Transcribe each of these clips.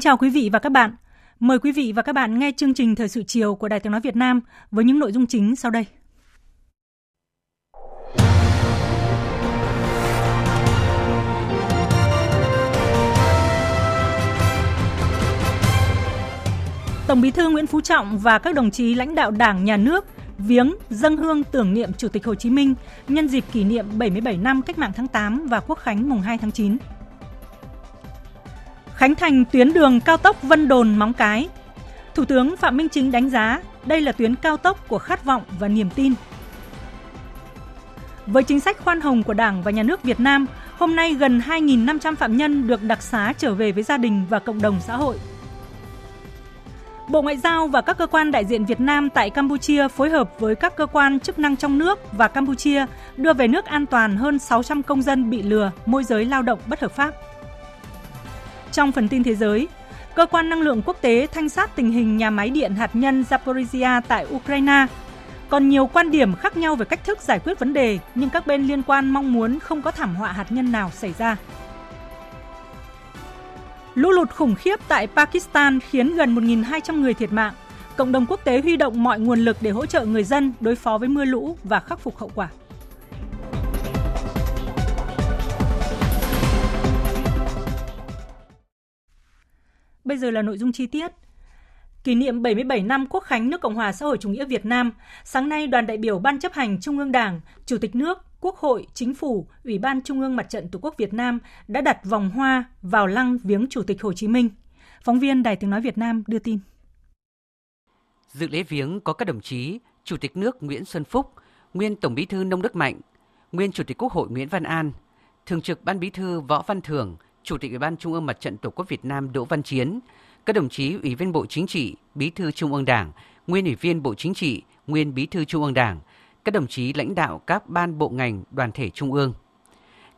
Kính chào quý vị và các bạn. Mời quý vị và các bạn nghe chương trình Thời sự chiều của Đài Tiếng Nói Việt Nam với những nội dung chính sau đây. Tổng Bí thư Nguyễn Phú Trọng và các đồng chí lãnh đạo Đảng, Nhà nước viếng dân hương tưởng niệm Chủ tịch Hồ Chí Minh nhân dịp kỷ niệm 77 năm Cách mạng tháng 8 và Quốc khánh mùng 2 tháng 9. Khánh thành tuyến đường cao tốc Vân Đồn Móng Cái. Thủ tướng Phạm Minh Chính đánh giá đây là tuyến cao tốc của khát vọng và niềm tin. Với chính sách khoan hồng của Đảng và Nhà nước Việt Nam, hôm nay gần 2.500 phạm nhân được đặc xá trở về với gia đình và cộng đồng xã hội. Bộ Ngoại giao và các cơ quan đại diện Việt Nam tại Campuchia phối hợp với các cơ quan chức năng trong nước và Campuchia đưa về nước an toàn hơn 600 công dân bị lừa, môi giới lao động bất hợp pháp. Trong phần tin thế giới, Cơ quan Năng lượng Quốc tế thanh sát tình hình nhà máy điện hạt nhân Zaporizhia tại Ukraine. Còn nhiều quan điểm khác nhau về cách thức giải quyết vấn đề, nhưng các bên liên quan mong muốn không có thảm họa hạt nhân nào xảy ra. Lũ lụt khủng khiếp tại Pakistan khiến gần 1.200 người thiệt mạng. Cộng đồng quốc tế huy động mọi nguồn lực để hỗ trợ người dân đối phó với mưa lũ và khắc phục hậu quả. Bây giờ là nội dung chi tiết. Kỷ niệm 77 năm Quốc khánh nước Cộng hòa xã hội chủ nghĩa Việt Nam, sáng nay đoàn đại biểu Ban chấp hành Trung ương Đảng, Chủ tịch nước, Quốc hội, Chính phủ, Ủy ban Trung ương Mặt trận Tổ quốc Việt Nam đã đặt vòng hoa vào lăng viếng Chủ tịch Hồ Chí Minh. Phóng viên Đài Tiếng Nói Việt Nam đưa tin. Dự lễ viếng có các đồng chí Chủ tịch nước Nguyễn Xuân Phúc, nguyên Tổng bí thư Nông Đức Mạnh, nguyên Chủ tịch Quốc hội Nguyễn Văn An, Thường trực Ban bí thư Võ Văn Thưởng, Chủ tịch Ủy ban Trung ương Mặt trận Tổ quốc Việt Nam Đỗ Văn Chiến, các đồng chí Ủy viên Bộ Chính trị, Bí thư Trung ương Đảng, nguyên Ủy viên Bộ Chính trị, nguyên Bí thư Trung ương Đảng, các đồng chí lãnh đạo các ban bộ ngành, đoàn thể Trung ương.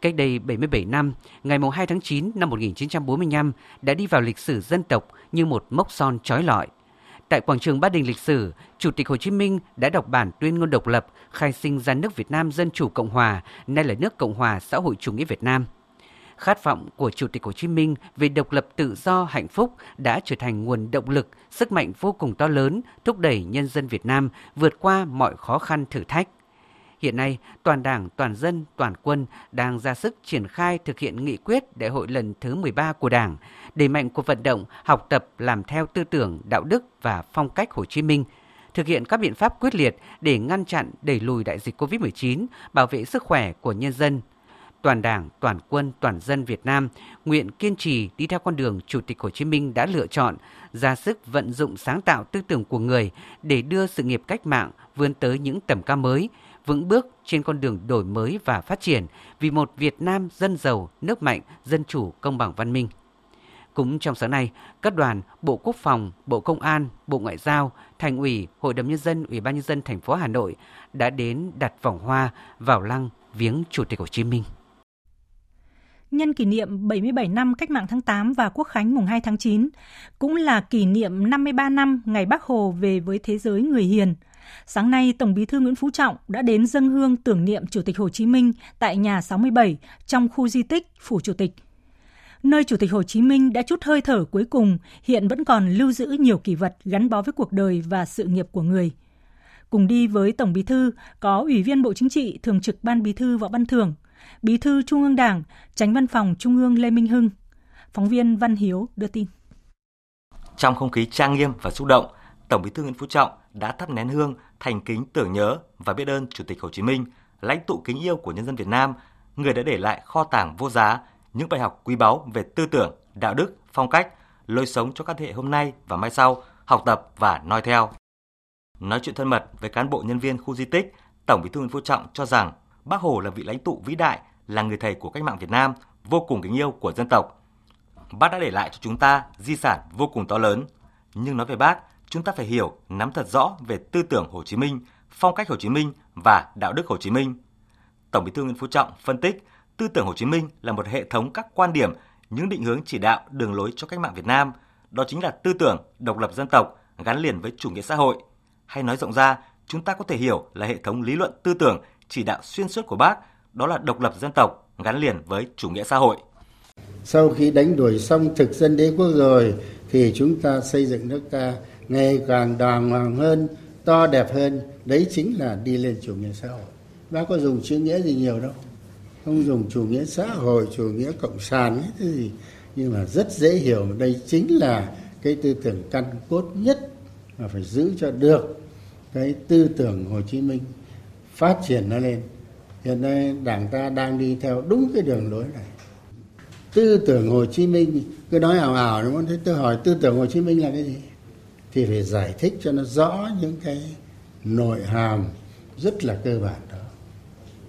Cách đây 77 năm, ngày 2 tháng 9 năm 1945 đã đi vào lịch sử dân tộc như một mốc son trói lọi. Tại quảng trường Ba Đình lịch sử, Chủ tịch Hồ Chí Minh đã đọc bản tuyên ngôn độc lập khai sinh ra nước Việt Nam Dân Chủ Cộng Hòa, nay là nước Cộng Hòa Xã hội Chủ nghĩa Việt Nam – Khát vọng của Chủ tịch Hồ Chí Minh về độc lập tự do hạnh phúc đã trở thành nguồn động lực, sức mạnh vô cùng to lớn thúc đẩy nhân dân Việt Nam vượt qua mọi khó khăn thử thách. Hiện nay, toàn đảng, toàn dân, toàn quân đang ra sức triển khai thực hiện nghị quyết đại hội lần thứ 13 của đảng, đẩy mạnh cuộc vận động, học tập làm theo tư tưởng, đạo đức và phong cách Hồ Chí Minh, thực hiện các biện pháp quyết liệt để ngăn chặn, đẩy lùi đại dịch COVID-19, bảo vệ sức khỏe của nhân dân, toàn Đảng, toàn quân, toàn dân Việt Nam nguyện kiên trì đi theo con đường Chủ tịch Hồ Chí Minh đã lựa chọn, ra sức vận dụng sáng tạo tư tưởng của người để đưa sự nghiệp cách mạng vươn tới những tầm cao mới, vững bước trên con đường đổi mới và phát triển vì một Việt Nam dân giàu, nước mạnh, dân chủ, công bằng văn minh. Cũng trong sáng nay, các đoàn Bộ Quốc phòng, Bộ Công an, Bộ Ngoại giao, Thành ủy, Hội đồng nhân dân, Ủy ban nhân dân thành phố Hà Nội đã đến đặt vòng hoa vào lăng viếng Chủ tịch Hồ Chí Minh nhân kỷ niệm 77 năm Cách mạng tháng 8 và Quốc khánh mùng 2 tháng 9, cũng là kỷ niệm 53 năm ngày Bác Hồ về với thế giới người hiền. Sáng nay, Tổng bí thư Nguyễn Phú Trọng đã đến dân hương tưởng niệm Chủ tịch Hồ Chí Minh tại nhà 67 trong khu di tích Phủ Chủ tịch. Nơi Chủ tịch Hồ Chí Minh đã chút hơi thở cuối cùng, hiện vẫn còn lưu giữ nhiều kỷ vật gắn bó với cuộc đời và sự nghiệp của người. Cùng đi với Tổng bí thư có Ủy viên Bộ Chính trị, Thường trực Ban bí thư Võ Văn Thưởng, Bí thư Trung ương Đảng, Tránh Văn phòng Trung ương Lê Minh Hưng. Phóng viên Văn Hiếu đưa tin. Trong không khí trang nghiêm và xúc động, Tổng Bí thư Nguyễn Phú Trọng đã thắp nén hương thành kính tưởng nhớ và biết ơn Chủ tịch Hồ Chí Minh, lãnh tụ kính yêu của nhân dân Việt Nam, người đã để lại kho tàng vô giá những bài học quý báu về tư tưởng, đạo đức, phong cách, lối sống cho các thế hệ hôm nay và mai sau học tập và noi theo. Nói chuyện thân mật với cán bộ nhân viên khu di tích, Tổng Bí thư Nguyễn Phú Trọng cho rằng Bác Hồ là vị lãnh tụ vĩ đại, là người thầy của cách mạng Việt Nam, vô cùng kính yêu của dân tộc. Bác đã để lại cho chúng ta di sản vô cùng to lớn. Nhưng nói về bác, chúng ta phải hiểu, nắm thật rõ về tư tưởng Hồ Chí Minh, phong cách Hồ Chí Minh và đạo đức Hồ Chí Minh. Tổng Bí thư Nguyễn Phú Trọng phân tích, tư tưởng Hồ Chí Minh là một hệ thống các quan điểm, những định hướng chỉ đạo, đường lối cho cách mạng Việt Nam. Đó chính là tư tưởng độc lập dân tộc gắn liền với chủ nghĩa xã hội. Hay nói rộng ra, chúng ta có thể hiểu là hệ thống lý luận tư tưởng chỉ đạo xuyên suốt của bác, đó là độc lập dân tộc gắn liền với chủ nghĩa xã hội. Sau khi đánh đuổi xong thực dân đế quốc rồi thì chúng ta xây dựng nước ta ngày càng đàng hoàng hơn, to đẹp hơn, đấy chính là đi lên chủ nghĩa xã hội. Bác có dùng chữ nghĩa gì nhiều đâu. Không dùng chủ nghĩa xã hội, chủ nghĩa cộng sản ấy cái gì, nhưng mà rất dễ hiểu đây chính là cái tư tưởng căn cốt nhất mà phải giữ cho được cái tư tưởng Hồ Chí Minh phát triển nó lên. Hiện nay đảng ta đang đi theo đúng cái đường lối này. Tư tưởng Hồ Chí Minh, cứ nói ảo ảo đúng không? Thế tôi hỏi tư tưởng Hồ Chí Minh là cái gì? Thì phải giải thích cho nó rõ những cái nội hàm rất là cơ bản đó.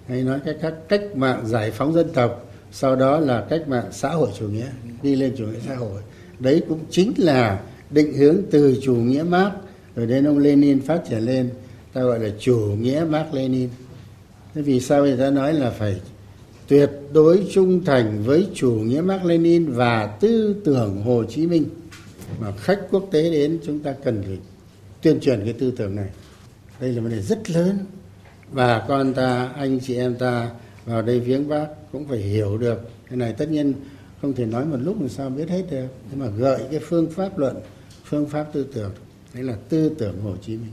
Hay nói cách khác, cách mạng giải phóng dân tộc, sau đó là cách mạng xã hội chủ nghĩa, đi lên chủ nghĩa xã hội. Đấy cũng chính là định hướng từ chủ nghĩa Marx rồi đến ông Lenin phát triển lên ta gọi là chủ nghĩa Mark Lenin. Thế vì sao người ta nói là phải tuyệt đối trung thành với chủ nghĩa Mark Lenin và tư tưởng Hồ Chí Minh mà khách quốc tế đến chúng ta cần phải tuyên truyền cái tư tưởng này? Đây là vấn đề rất lớn và con ta, anh chị em ta vào đây viếng bác cũng phải hiểu được. Cái này tất nhiên không thể nói một lúc làm sao biết hết được. Nhưng mà gợi cái phương pháp luận, phương pháp tư tưởng, đấy là tư tưởng Hồ Chí Minh.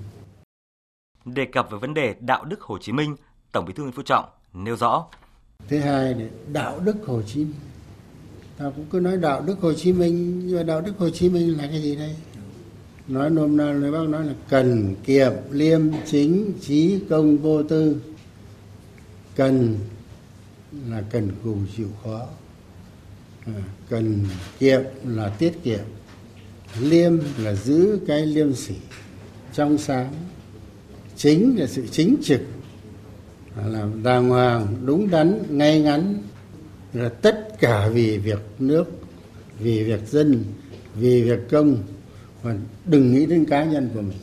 Đề cập về vấn đề đạo đức Hồ Chí Minh, Tổng Bí thư Nguyễn Phú Trọng nêu rõ. Thứ hai là đạo đức Hồ Chí Minh. Ta cũng cứ nói đạo đức Hồ Chí Minh, nhưng mà đạo đức Hồ Chí Minh là cái gì đây? Nói nôm na lời bác nói là cần kiệm liêm chính trí công vô tư. Cần là cần cù chịu khó. À, cần kiệm là tiết kiệm. Liêm là giữ cái liêm sỉ trong sáng chính, là sự chính trực. Là đàng hoàng, đúng đắn, ngay ngắn. Là tất cả vì việc nước, vì việc dân, vì việc công. Và đừng nghĩ đến cá nhân của mình.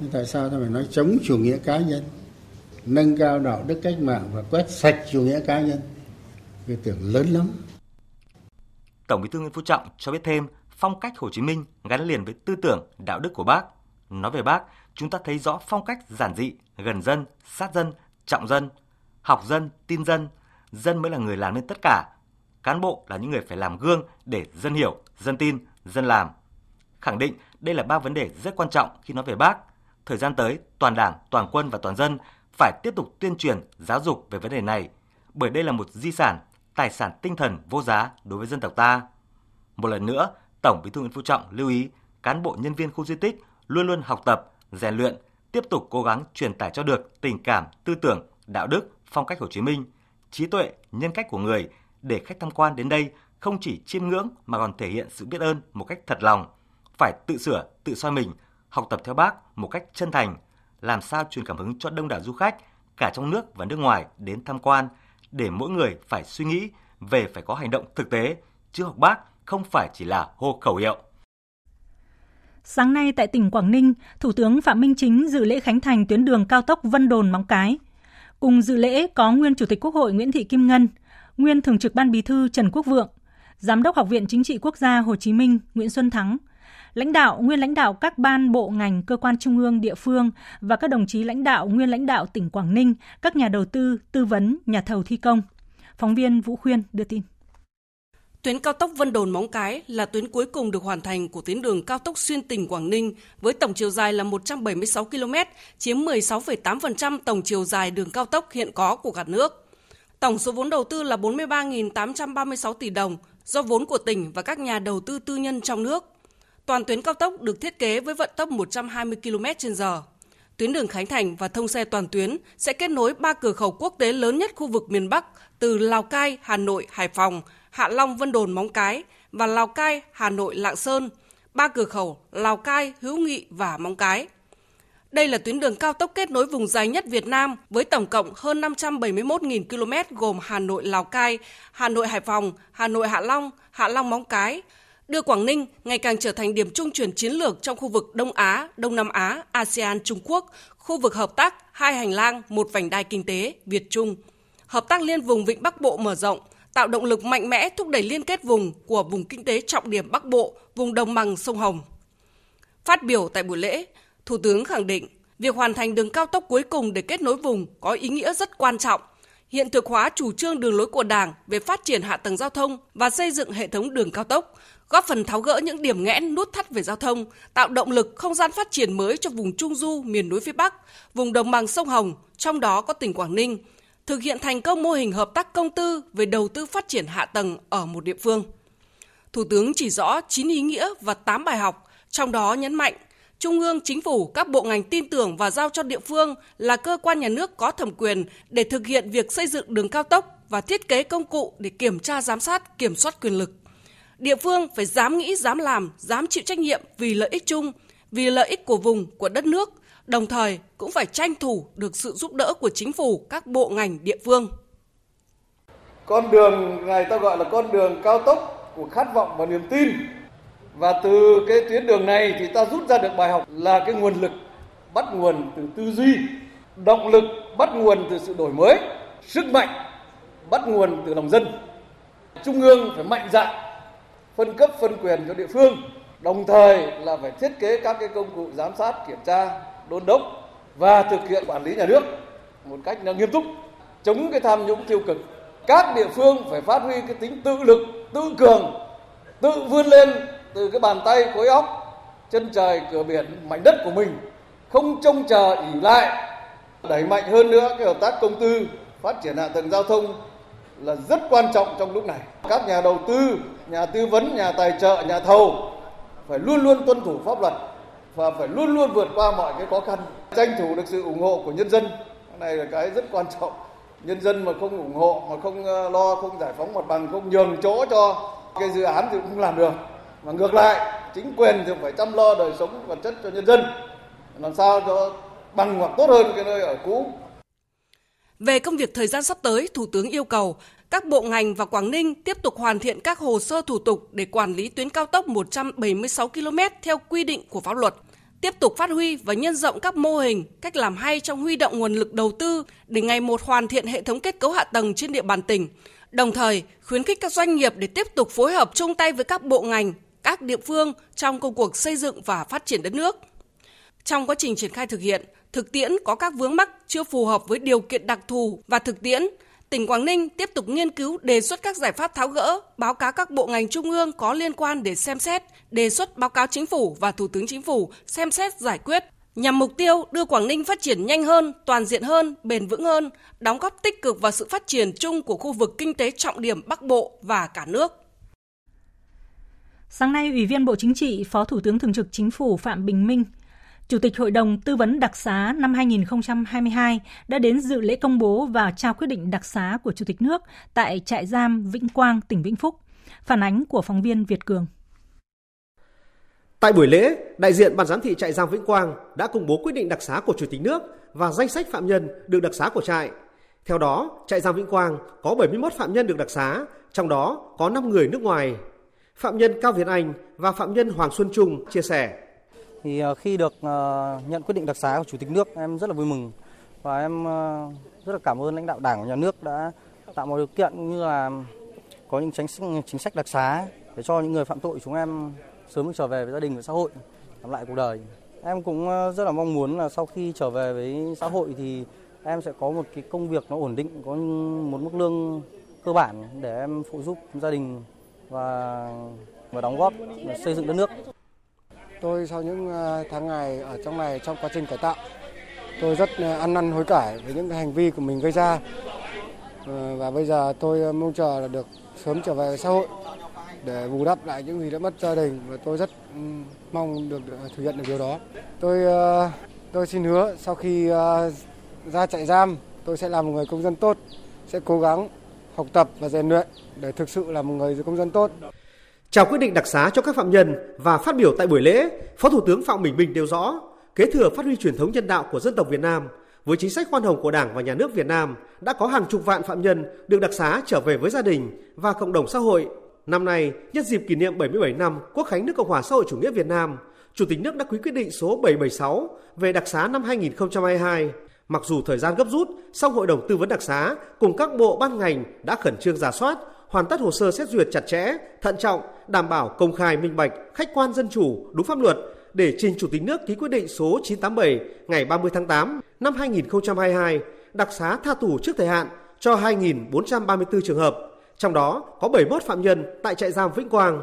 Thế tại sao ta phải nói chống chủ nghĩa cá nhân? Nâng cao đạo đức cách mạng và quét sạch chủ nghĩa cá nhân. Cái tưởng lớn lắm. Tổng Bí thư Nguyễn Phú Trọng cho biết thêm, phong cách Hồ Chí Minh gắn liền với tư tưởng, đạo đức của bác. Nói về bác chúng ta thấy rõ phong cách giản dị, gần dân, sát dân, trọng dân, học dân, tin dân, dân mới là người làm nên tất cả. Cán bộ là những người phải làm gương để dân hiểu, dân tin, dân làm. Khẳng định đây là ba vấn đề rất quan trọng khi nói về bác. Thời gian tới, toàn đảng, toàn quân và toàn dân phải tiếp tục tuyên truyền, giáo dục về vấn đề này, bởi đây là một di sản, tài sản tinh thần vô giá đối với dân tộc ta. Một lần nữa, Tổng Bí thư Nguyễn Phú Trọng lưu ý cán bộ nhân viên khu di tích luôn luôn học tập, rèn luyện, tiếp tục cố gắng truyền tải cho được tình cảm, tư tưởng, đạo đức, phong cách Hồ Chí Minh, trí tuệ, nhân cách của người để khách tham quan đến đây không chỉ chiêm ngưỡng mà còn thể hiện sự biết ơn một cách thật lòng, phải tự sửa, tự soi mình, học tập theo bác một cách chân thành, làm sao truyền cảm hứng cho đông đảo du khách cả trong nước và nước ngoài đến tham quan để mỗi người phải suy nghĩ về phải có hành động thực tế chứ học bác không phải chỉ là hô khẩu hiệu. Sáng nay tại tỉnh Quảng Ninh, Thủ tướng Phạm Minh Chính dự lễ khánh thành tuyến đường cao tốc Vân Đồn Móng Cái. Cùng dự lễ có nguyên Chủ tịch Quốc hội Nguyễn Thị Kim Ngân, nguyên Thường trực Ban Bí thư Trần Quốc Vượng, Giám đốc Học viện Chính trị Quốc gia Hồ Chí Minh Nguyễn Xuân Thắng, lãnh đạo nguyên lãnh đạo các ban bộ ngành cơ quan trung ương địa phương và các đồng chí lãnh đạo nguyên lãnh đạo tỉnh Quảng Ninh, các nhà đầu tư, tư vấn, nhà thầu thi công. Phóng viên Vũ Khuyên đưa tin. Tuyến cao tốc Vân Đồn Móng Cái là tuyến cuối cùng được hoàn thành của tuyến đường cao tốc xuyên tỉnh Quảng Ninh với tổng chiều dài là 176 km, chiếm 16,8% tổng chiều dài đường cao tốc hiện có của cả nước. Tổng số vốn đầu tư là 43.836 tỷ đồng do vốn của tỉnh và các nhà đầu tư tư nhân trong nước. Toàn tuyến cao tốc được thiết kế với vận tốc 120 km/h. Tuyến đường Khánh Thành và thông xe toàn tuyến sẽ kết nối ba cửa khẩu quốc tế lớn nhất khu vực miền Bắc từ Lào Cai, Hà Nội, Hải Phòng, Hạ Long, Vân Đồn, Móng Cái và Lào Cai, Hà Nội, Lạng Sơn, ba cửa khẩu Lào Cai, Hữu Nghị và Móng Cái. Đây là tuyến đường cao tốc kết nối vùng dài nhất Việt Nam với tổng cộng hơn 571.000 km gồm Hà Nội Lào Cai, Hà Nội Hải Phòng, Hà Nội Hạ Long, Hạ Long Móng Cái, đưa Quảng Ninh ngày càng trở thành điểm trung chuyển chiến lược trong khu vực Đông Á, Đông Nam Á, ASEAN Trung Quốc, khu vực hợp tác hai hành lang, một vành đai kinh tế Việt Trung. Hợp tác liên vùng Vịnh Bắc Bộ mở rộng, tạo động lực mạnh mẽ thúc đẩy liên kết vùng của vùng kinh tế trọng điểm Bắc Bộ, vùng đồng bằng sông Hồng. Phát biểu tại buổi lễ, Thủ tướng khẳng định việc hoàn thành đường cao tốc cuối cùng để kết nối vùng có ý nghĩa rất quan trọng, hiện thực hóa chủ trương đường lối của Đảng về phát triển hạ tầng giao thông và xây dựng hệ thống đường cao tốc, góp phần tháo gỡ những điểm nghẽn nút thắt về giao thông, tạo động lực không gian phát triển mới cho vùng Trung Du, miền núi phía Bắc, vùng đồng bằng sông Hồng, trong đó có tỉnh Quảng Ninh, thực hiện thành công mô hình hợp tác công tư về đầu tư phát triển hạ tầng ở một địa phương. Thủ tướng chỉ rõ 9 ý nghĩa và 8 bài học, trong đó nhấn mạnh Trung ương, Chính phủ, các bộ ngành tin tưởng và giao cho địa phương là cơ quan nhà nước có thẩm quyền để thực hiện việc xây dựng đường cao tốc và thiết kế công cụ để kiểm tra giám sát, kiểm soát quyền lực. Địa phương phải dám nghĩ, dám làm, dám chịu trách nhiệm vì lợi ích chung, vì lợi ích của vùng, của đất nước, đồng thời cũng phải tranh thủ được sự giúp đỡ của chính phủ, các bộ ngành địa phương. Con đường này ta gọi là con đường cao tốc của khát vọng và niềm tin và từ cái tuyến đường này thì ta rút ra được bài học là cái nguồn lực bắt nguồn từ tư duy động lực bắt nguồn từ sự đổi mới sức mạnh bắt nguồn từ lòng dân trung ương phải mạnh dạn phân cấp phân quyền cho địa phương đồng thời là phải thiết kế các cái công cụ giám sát kiểm tra đôn đốc và thực hiện quản lý nhà nước một cách nghiêm túc, chống cái tham nhũng tiêu cực. Các địa phương phải phát huy cái tính tự lực, tự cường, tự vươn lên từ cái bàn tay khối óc, chân trời, cửa biển, mảnh đất của mình, không trông chờ ỉ lại, đẩy mạnh hơn nữa cái hợp tác công tư, phát triển hạ tầng giao thông là rất quan trọng trong lúc này. Các nhà đầu tư, nhà tư vấn, nhà tài trợ, nhà thầu phải luôn luôn tuân thủ pháp luật và phải luôn luôn vượt qua mọi cái khó khăn. Tranh thủ được sự ủng hộ của nhân dân. Cái này là cái rất quan trọng. Nhân dân mà không ủng hộ mà không ờ, lo không giải phóng mặt bằng không nhường chỗ cho cái dự án thì cũng không làm được. Mà ngược lại chính quyền thì phải chăm lo đời sống vật chất cho nhân dân. Làm sao cho bằng hoặc tốt hơn cái nơi ở cũ. Về công việc thời gian sắp tới, Thủ tướng yêu cầu các bộ ngành và Quảng Ninh tiếp tục hoàn thiện các hồ sơ thủ tục để quản lý tuyến cao tốc 176 km theo quy định của pháp luật, tiếp tục phát huy và nhân rộng các mô hình, cách làm hay trong huy động nguồn lực đầu tư để ngày một hoàn thiện hệ thống kết cấu hạ tầng trên địa bàn tỉnh, đồng thời khuyến khích các doanh nghiệp để tiếp tục phối hợp chung tay với các bộ ngành, các địa phương trong công cuộc xây dựng và phát triển đất nước. Trong quá trình triển khai thực hiện, thực tiễn có các vướng mắc chưa phù hợp với điều kiện đặc thù và thực tiễn, tỉnh Quảng Ninh tiếp tục nghiên cứu đề xuất các giải pháp tháo gỡ, báo cáo các bộ ngành trung ương có liên quan để xem xét, đề xuất báo cáo chính phủ và Thủ tướng Chính phủ xem xét giải quyết nhằm mục tiêu đưa Quảng Ninh phát triển nhanh hơn, toàn diện hơn, bền vững hơn, đóng góp tích cực vào sự phát triển chung của khu vực kinh tế trọng điểm Bắc Bộ và cả nước. Sáng nay, Ủy viên Bộ Chính trị, Phó Thủ tướng Thường trực Chính phủ Phạm Bình Minh, Chủ tịch Hội đồng Tư vấn Đặc xá năm 2022 đã đến dự lễ công bố và trao quyết định đặc xá của Chủ tịch nước tại trại giam Vĩnh Quang, tỉnh Vĩnh Phúc. Phản ánh của phóng viên Việt Cường. Tại buổi lễ, đại diện ban giám thị trại giam Vĩnh Quang đã công bố quyết định đặc xá của Chủ tịch nước và danh sách phạm nhân được đặc xá của trại. Theo đó, trại giam Vĩnh Quang có 71 phạm nhân được đặc xá, trong đó có 5 người nước ngoài. Phạm nhân Cao Việt Anh và phạm nhân Hoàng Xuân Trung chia sẻ. Thì ờ, khi được ờ, nhận quyết định đặc xá của Chủ tịch nước, em rất là vui mừng và em ờ, rất là cảm ơn lãnh đạo Đảng và Nhà nước đã tạo mọi điều kiện như là có những chính sách, chính sách đặc xá để cho những người phạm tội chúng em sớm được trở về với gia đình và xã hội, làm lại cuộc đời. Em cũng rất là mong muốn là sau khi trở về với xã hội thì em sẽ có một cái công việc nó ổn định, có một mức lương cơ bản để em phụ giúp gia đình và và đóng góp xây dựng đất nước. Tôi sau những ờ, tháng ngày ở trong này trong quá trình cải tạo, tôi rất ờ, ăn năn hối cải với những hành vi của mình gây ra. Ờ, và bây giờ tôi mong chờ là được sớm trở về xã hội để bù đắp lại những gì đã mất gia đình và tôi rất ừ, mong được thực hiện được điều đó. Tôi Tôi xin hứa sau khi ra trại giam, tôi sẽ là một người công dân tốt, sẽ cố gắng học tập và rèn luyện để thực sự là một người công dân tốt. Trao quyết định đặc xá cho các phạm nhân và phát biểu tại buổi lễ, Phó Thủ tướng Phạm Bình Minh nêu rõ, kế thừa phát huy truyền thống nhân đạo của dân tộc Việt Nam, với chính sách khoan hồng của Đảng và Nhà nước Việt Nam, đã có hàng chục vạn phạm nhân được đặc xá trở về với gia đình và cộng đồng xã hội. Năm nay, nhân dịp kỷ niệm 77 năm Quốc khánh nước Cộng hòa xã hội chủ nghĩa Việt Nam, Chủ tịch nước đã ký quyết định số 776 về đặc xá năm 2022. Mặc dù thời gian gấp rút, song Hội đồng Tư vấn đặc xá cùng các bộ ban ngành đã khẩn trương giả soát, hoàn tất hồ sơ xét duyệt chặt chẽ, thận trọng, đảm bảo công khai minh bạch, khách quan dân chủ, đúng pháp luật để trình Chủ tịch nước ký quyết định số 987 ngày 30 tháng 8 năm 2022 đặc xá tha tù trước thời hạn cho 2.434 trường hợp, trong đó có 71 phạm nhân tại trại giam Vĩnh Quang.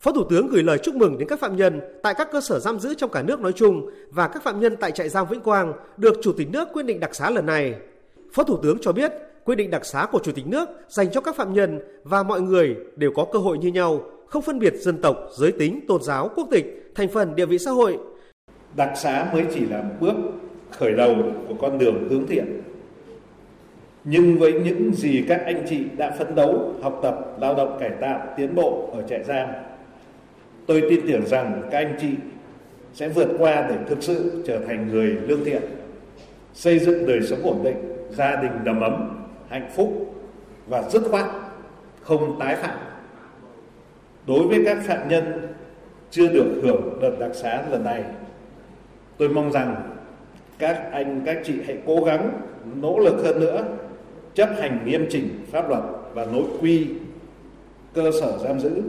Phó Thủ tướng gửi lời chúc mừng đến các phạm nhân tại các cơ sở giam giữ trong cả nước nói chung và các phạm nhân tại trại giam Vĩnh Quang được Chủ tịch nước quyết định đặc xá lần này. Phó Thủ tướng cho biết quyết định đặc xá của Chủ tịch nước dành cho các phạm nhân và mọi người đều có cơ hội như nhau, không phân biệt dân tộc, giới tính, tôn giáo, quốc tịch, thành phần, địa vị xã hội. Đặc xá mới chỉ là một bước khởi đầu của con đường hướng thiện. Nhưng với những gì các anh chị đã phấn đấu, học tập, lao động cải tạo, tiến bộ ở trại giam, tôi tin tưởng rằng các anh chị sẽ vượt qua để thực sự trở thành người lương thiện, xây dựng đời sống ổn định, gia đình đầm ấm, hạnh phúc và dứt khoát không tái phạm. Đối với các phạm nhân chưa được hưởng đợt đặc xá lần này, tôi mong rằng các anh các chị hãy cố gắng nỗ lực hơn nữa chấp hành nghiêm chỉnh pháp luật và nội quy cơ sở giam giữ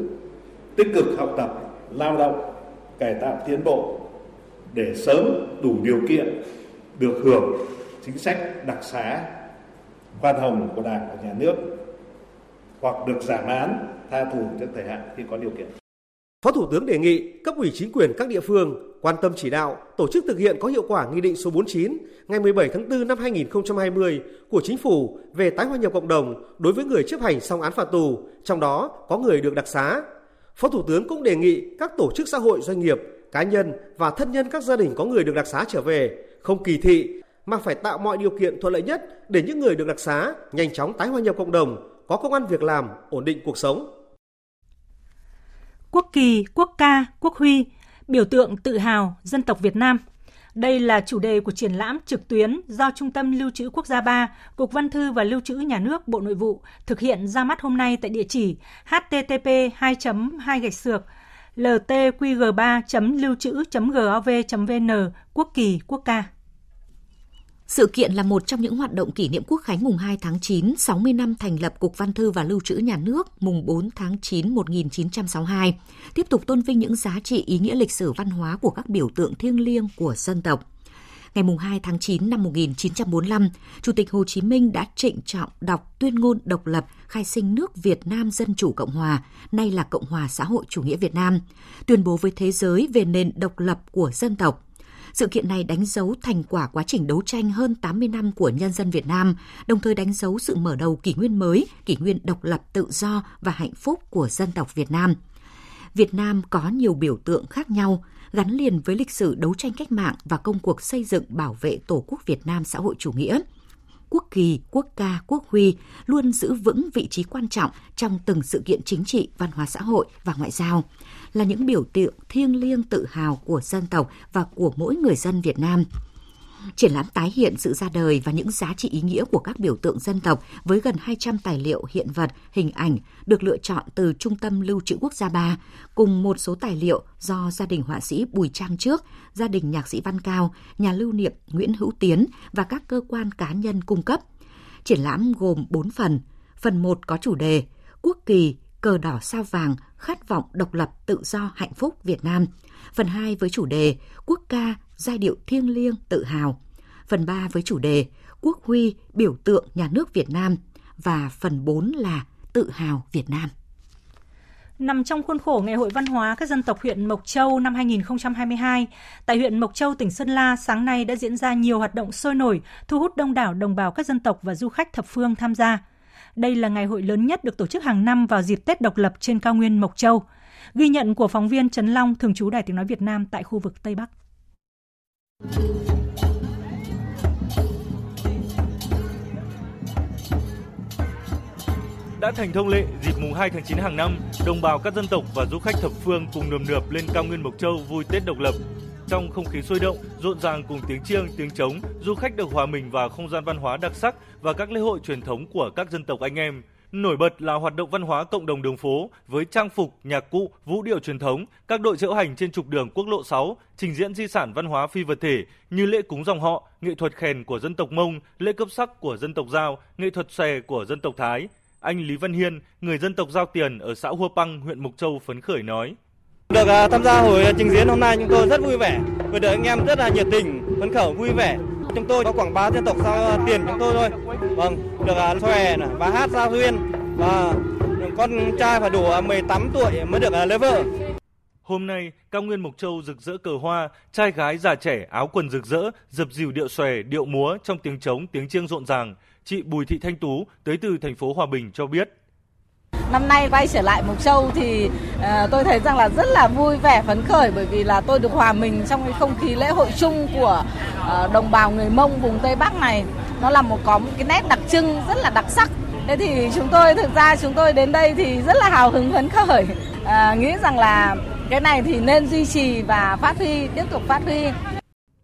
tích cực học tập lao động cải tạo tiến bộ để sớm đủ điều kiện được hưởng chính sách đặc xá khoan hồng của đảng và nhà nước hoặc được giảm án tha tù trước thời hạn khi có điều kiện Phó Thủ tướng đề nghị cấp ủy chính quyền các địa phương quan tâm chỉ đạo, tổ chức thực hiện có hiệu quả Nghị định số 49 ngày 17 tháng 4 năm 2020 của Chính phủ về tái hòa nhập cộng đồng đối với người chấp hành xong án phạt tù, trong đó có người được đặc xá. Phó Thủ tướng cũng đề nghị các tổ chức xã hội doanh nghiệp, cá nhân và thân nhân các gia đình có người được đặc xá trở về không kỳ thị mà phải tạo mọi điều kiện thuận lợi nhất để những người được đặc xá nhanh chóng tái hòa nhập cộng đồng, có công ăn việc làm, ổn định cuộc sống quốc kỳ, quốc ca, quốc huy, biểu tượng tự hào dân tộc Việt Nam. Đây là chủ đề của triển lãm trực tuyến do Trung tâm Lưu trữ Quốc gia 3, Cục Văn thư và Lưu trữ Nhà nước Bộ Nội vụ thực hiện ra mắt hôm nay tại địa chỉ http 2 2 gạch sược ltqg3 lưu trữ gov vn quốc kỳ quốc ca sự kiện là một trong những hoạt động kỷ niệm quốc khánh mùng 2 tháng 9, 60 năm thành lập Cục Văn thư và Lưu trữ Nhà nước mùng 4 tháng 9 1962, tiếp tục tôn vinh những giá trị ý nghĩa lịch sử văn hóa của các biểu tượng thiêng liêng của dân tộc. Ngày mùng 2 tháng 9 năm 1945, Chủ tịch Hồ Chí Minh đã trịnh trọng đọc tuyên ngôn độc lập khai sinh nước Việt Nam Dân Chủ Cộng Hòa, nay là Cộng hòa xã hội chủ nghĩa Việt Nam, tuyên bố với thế giới về nền độc lập của dân tộc sự kiện này đánh dấu thành quả quá trình đấu tranh hơn 80 năm của nhân dân Việt Nam, đồng thời đánh dấu sự mở đầu kỷ nguyên mới, kỷ nguyên độc lập tự do và hạnh phúc của dân tộc Việt Nam. Việt Nam có nhiều biểu tượng khác nhau, gắn liền với lịch sử đấu tranh cách mạng và công cuộc xây dựng bảo vệ Tổ quốc Việt Nam xã hội chủ nghĩa quốc kỳ, quốc ca, quốc huy luôn giữ vững vị trí quan trọng trong từng sự kiện chính trị, văn hóa xã hội và ngoại giao, là những biểu tượng thiêng liêng tự hào của dân tộc và của mỗi người dân Việt Nam. Triển lãm tái hiện sự ra đời và những giá trị ý nghĩa của các biểu tượng dân tộc với gần 200 tài liệu hiện vật, hình ảnh được lựa chọn từ Trung tâm Lưu trữ Quốc gia 3, cùng một số tài liệu do gia đình họa sĩ Bùi Trang Trước, gia đình nhạc sĩ Văn Cao, nhà lưu niệm Nguyễn Hữu Tiến và các cơ quan cá nhân cung cấp. Triển lãm gồm 4 phần. Phần 1 có chủ đề Quốc kỳ, cờ đỏ sao vàng, khát vọng độc lập, tự do, hạnh phúc Việt Nam. Phần 2 với chủ đề Quốc ca, giai điệu thiêng liêng, tự hào. Phần 3 với chủ đề Quốc huy, biểu tượng nhà nước Việt Nam. Và phần 4 là Tự hào Việt Nam. Nằm trong khuôn khổ Ngày hội Văn hóa các dân tộc huyện Mộc Châu năm 2022, tại huyện Mộc Châu, tỉnh Sơn La, sáng nay đã diễn ra nhiều hoạt động sôi nổi, thu hút đông đảo đồng bào các dân tộc và du khách thập phương tham gia. Đây là ngày hội lớn nhất được tổ chức hàng năm vào dịp Tết độc lập trên cao nguyên Mộc Châu. Ghi nhận của phóng viên Trấn Long, thường trú Đài Tiếng Nói Việt Nam tại khu vực Tây Bắc. Đã thành thông lệ dịp mùng 2 tháng 9 hàng năm, đồng bào các dân tộc và du khách thập phương cùng nườm nượp lên cao nguyên Mộc Châu vui Tết độc lập. Trong không khí sôi động, rộn ràng cùng tiếng chiêng, tiếng trống, du khách được hòa mình vào không gian văn hóa đặc sắc và các lễ hội truyền thống của các dân tộc anh em. Nổi bật là hoạt động văn hóa cộng đồng đường phố với trang phục, nhạc cụ, vũ điệu truyền thống, các đội diễu hành trên trục đường quốc lộ 6, trình diễn di sản văn hóa phi vật thể như lễ cúng dòng họ, nghệ thuật khèn của dân tộc Mông, lễ cấp sắc của dân tộc Giao, nghệ thuật xòe của dân tộc Thái. Anh Lý Văn Hiên, người dân tộc Giao Tiền ở xã Hua Păng, huyện Mộc Châu phấn khởi nói. Được à, tham gia buổi trình diễn hôm nay chúng tôi rất vui vẻ, vừa được anh em rất là nhiệt tình, phấn khởi vui vẻ. Chúng tôi có quảng bá dân tộc sao à, tiền chúng tôi thôi. Vâng, được à, xòe và hát giao duyên và con trai phải đủ 18 tuổi mới được lấy vợ. Hôm nay, cao nguyên Mộc Châu rực rỡ cờ hoa, trai gái già trẻ áo quần rực rỡ, dập dìu điệu xòe, điệu múa trong tiếng trống, tiếng chiêng rộn ràng. Chị Bùi Thị Thanh Tú tới từ thành phố Hòa Bình cho biết. Năm nay quay trở lại Mộc Châu thì uh, tôi thấy rằng là rất là vui vẻ phấn khởi bởi vì là tôi được hòa mình trong cái không khí lễ hội chung của uh, đồng bào người Mông vùng Tây Bắc này. Nó là một có một cái nét đặc trưng rất là đặc sắc. Thế thì chúng tôi thực ra chúng tôi đến đây thì rất là hào hứng phấn khởi. Uh, nghĩ rằng là cái này thì nên duy trì và phát huy tiếp tục phát huy.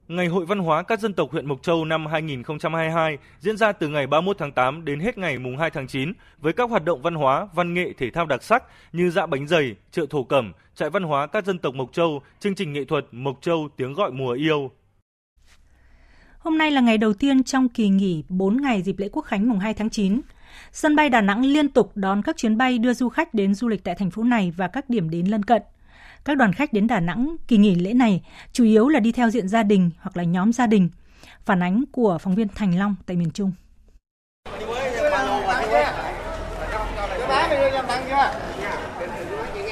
Ngày hội văn hóa các dân tộc huyện Mộc Châu năm 2022 diễn ra từ ngày 31 tháng 8 đến hết ngày mùng 2 tháng 9 với các hoạt động văn hóa, văn nghệ, thể thao đặc sắc như dạ bánh dày, chợ thổ cẩm, trại văn hóa các dân tộc Mộc Châu, chương trình nghệ thuật Mộc Châu tiếng gọi mùa yêu. Hôm nay là ngày đầu tiên trong kỳ nghỉ 4 ngày dịp lễ Quốc khánh mùng 2 tháng 9. Sân bay Đà Nẵng liên tục đón các chuyến bay đưa du khách đến du lịch tại thành phố này và các điểm đến lân cận. Các đoàn khách đến Đà Nẵng kỳ nghỉ lễ này chủ yếu là đi theo diện gia đình hoặc là nhóm gia đình. Phản ánh của phóng viên Thành Long tại miền Trung.